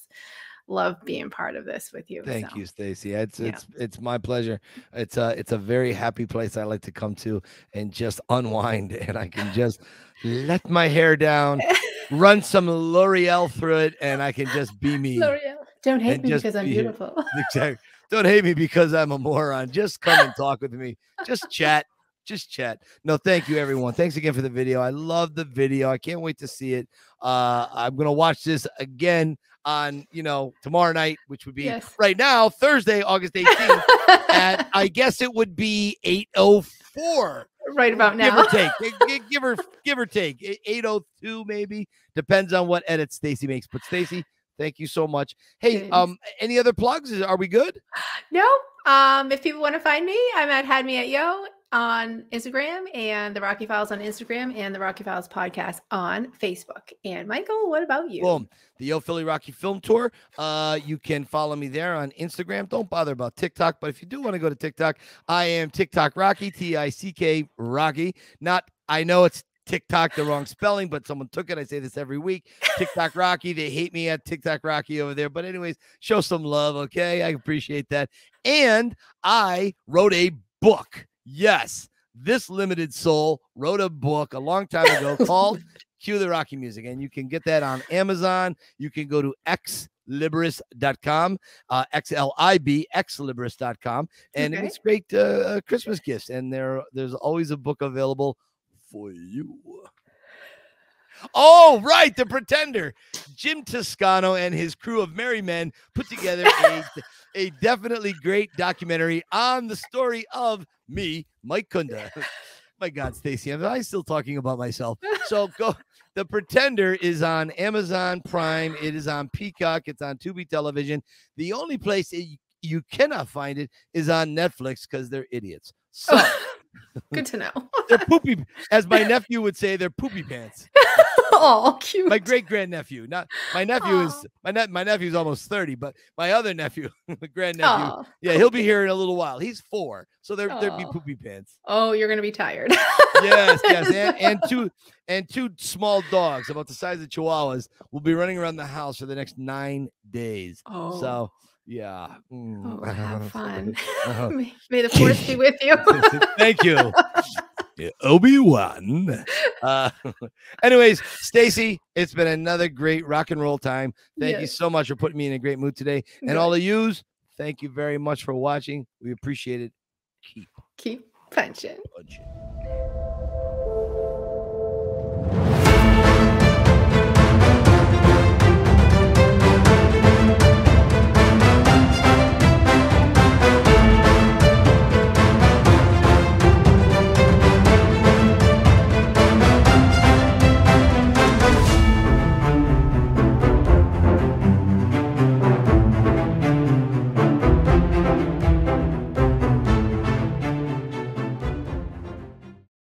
love being part of this with you. Thank so. you, Stacy. It's yeah. it's it's my pleasure. It's a it's a very happy place I like to come to and just unwind, (laughs) and I can just let my hair down, run (laughs) some L'Oreal through it, and I can just be me. L'Oreal. Don't hate me because I'm be here. beautiful. (laughs) Exactly. Don't hate me because I'm a moron. Just come and talk with me. Just chat. Just chat. No, thank you, everyone. Thanks again for the video. I love the video. I can't wait to see it. Uh, I'm gonna watch this again on you know tomorrow night, which would be Yes. right now, Thursday, August 18th. at (laughs) I guess it would be 804 right about give now. or take. Gi- gi- (laughs) give or give or take. E- 802 maybe. Depends on what edit Stacy makes. But Stacy, thank you so much. Hey, um, any other plugs? Are we good? No. Um, if people want to find me, I'm at Had Me at Yo on Instagram and the Rocky Files on Instagram and the Rocky Files podcast on Facebook. And Michael, what about you? Boom. The Yo Philly Rocky Film Tour. Uh, you can follow me there on Instagram. Don't bother about TikTok, but if you do want to go to TikTok, I am TikTok Rocky, T I C K Rocky. Not, I know it's TikTok the wrong spelling, but someone took it. I say this every week. TikTok Rocky. They hate me at TikTok Rocky over there. But, anyways, show some love, okay? I appreciate that. And I wrote a book. Yes, this limited soul wrote a book a long time ago (laughs) called Cue the Rocky Music. And you can get that on Amazon. You can go to X xlibris.com, uh, X L I B, xlibris.com. And Okay. it's great uh, uh, Christmas gifts. And there, there's always a book available for you. Oh, right. The Pretender. Jim Toscano and his crew of merry men put together a, (laughs) a definitely great documentary on the story of me, Mike Kunda. (laughs) My God, Stacy, am I still talking about myself? (laughs) So go. The Pretender is on Amazon Prime. It is on Peacock. It's on Tubi Television. The only place that you, you cannot find it is on Netflix because they're idiots. So oh. (laughs) Good to know. they're poopy, as my nephew would say, they're poopy pants. (laughs) oh, cute. My great grandnephew, not my nephew is Aw. my ne- my nephew's almost 30, but my other nephew, (laughs) the grandnephew, Aw. yeah, he'll be here in a little while. He's four, so there there'd be poopy pants. Oh, you're gonna be tired. Yes, yes, and, and two and two small dogs about the size of chihuahuas will be running around the house for the next nine days. Oh. So yeah, Mm. Oh, have (laughs) fun. (laughs) Uh-huh. may, may the force be with you. (laughs) Thank you. Obi Wan. Uh, anyways, Stacy, it's been another great rock and roll time. Thank you so much for putting me in a great mood today. And Good. all of yous, thank you very much for watching. We appreciate it. Keep Keep punching. punching.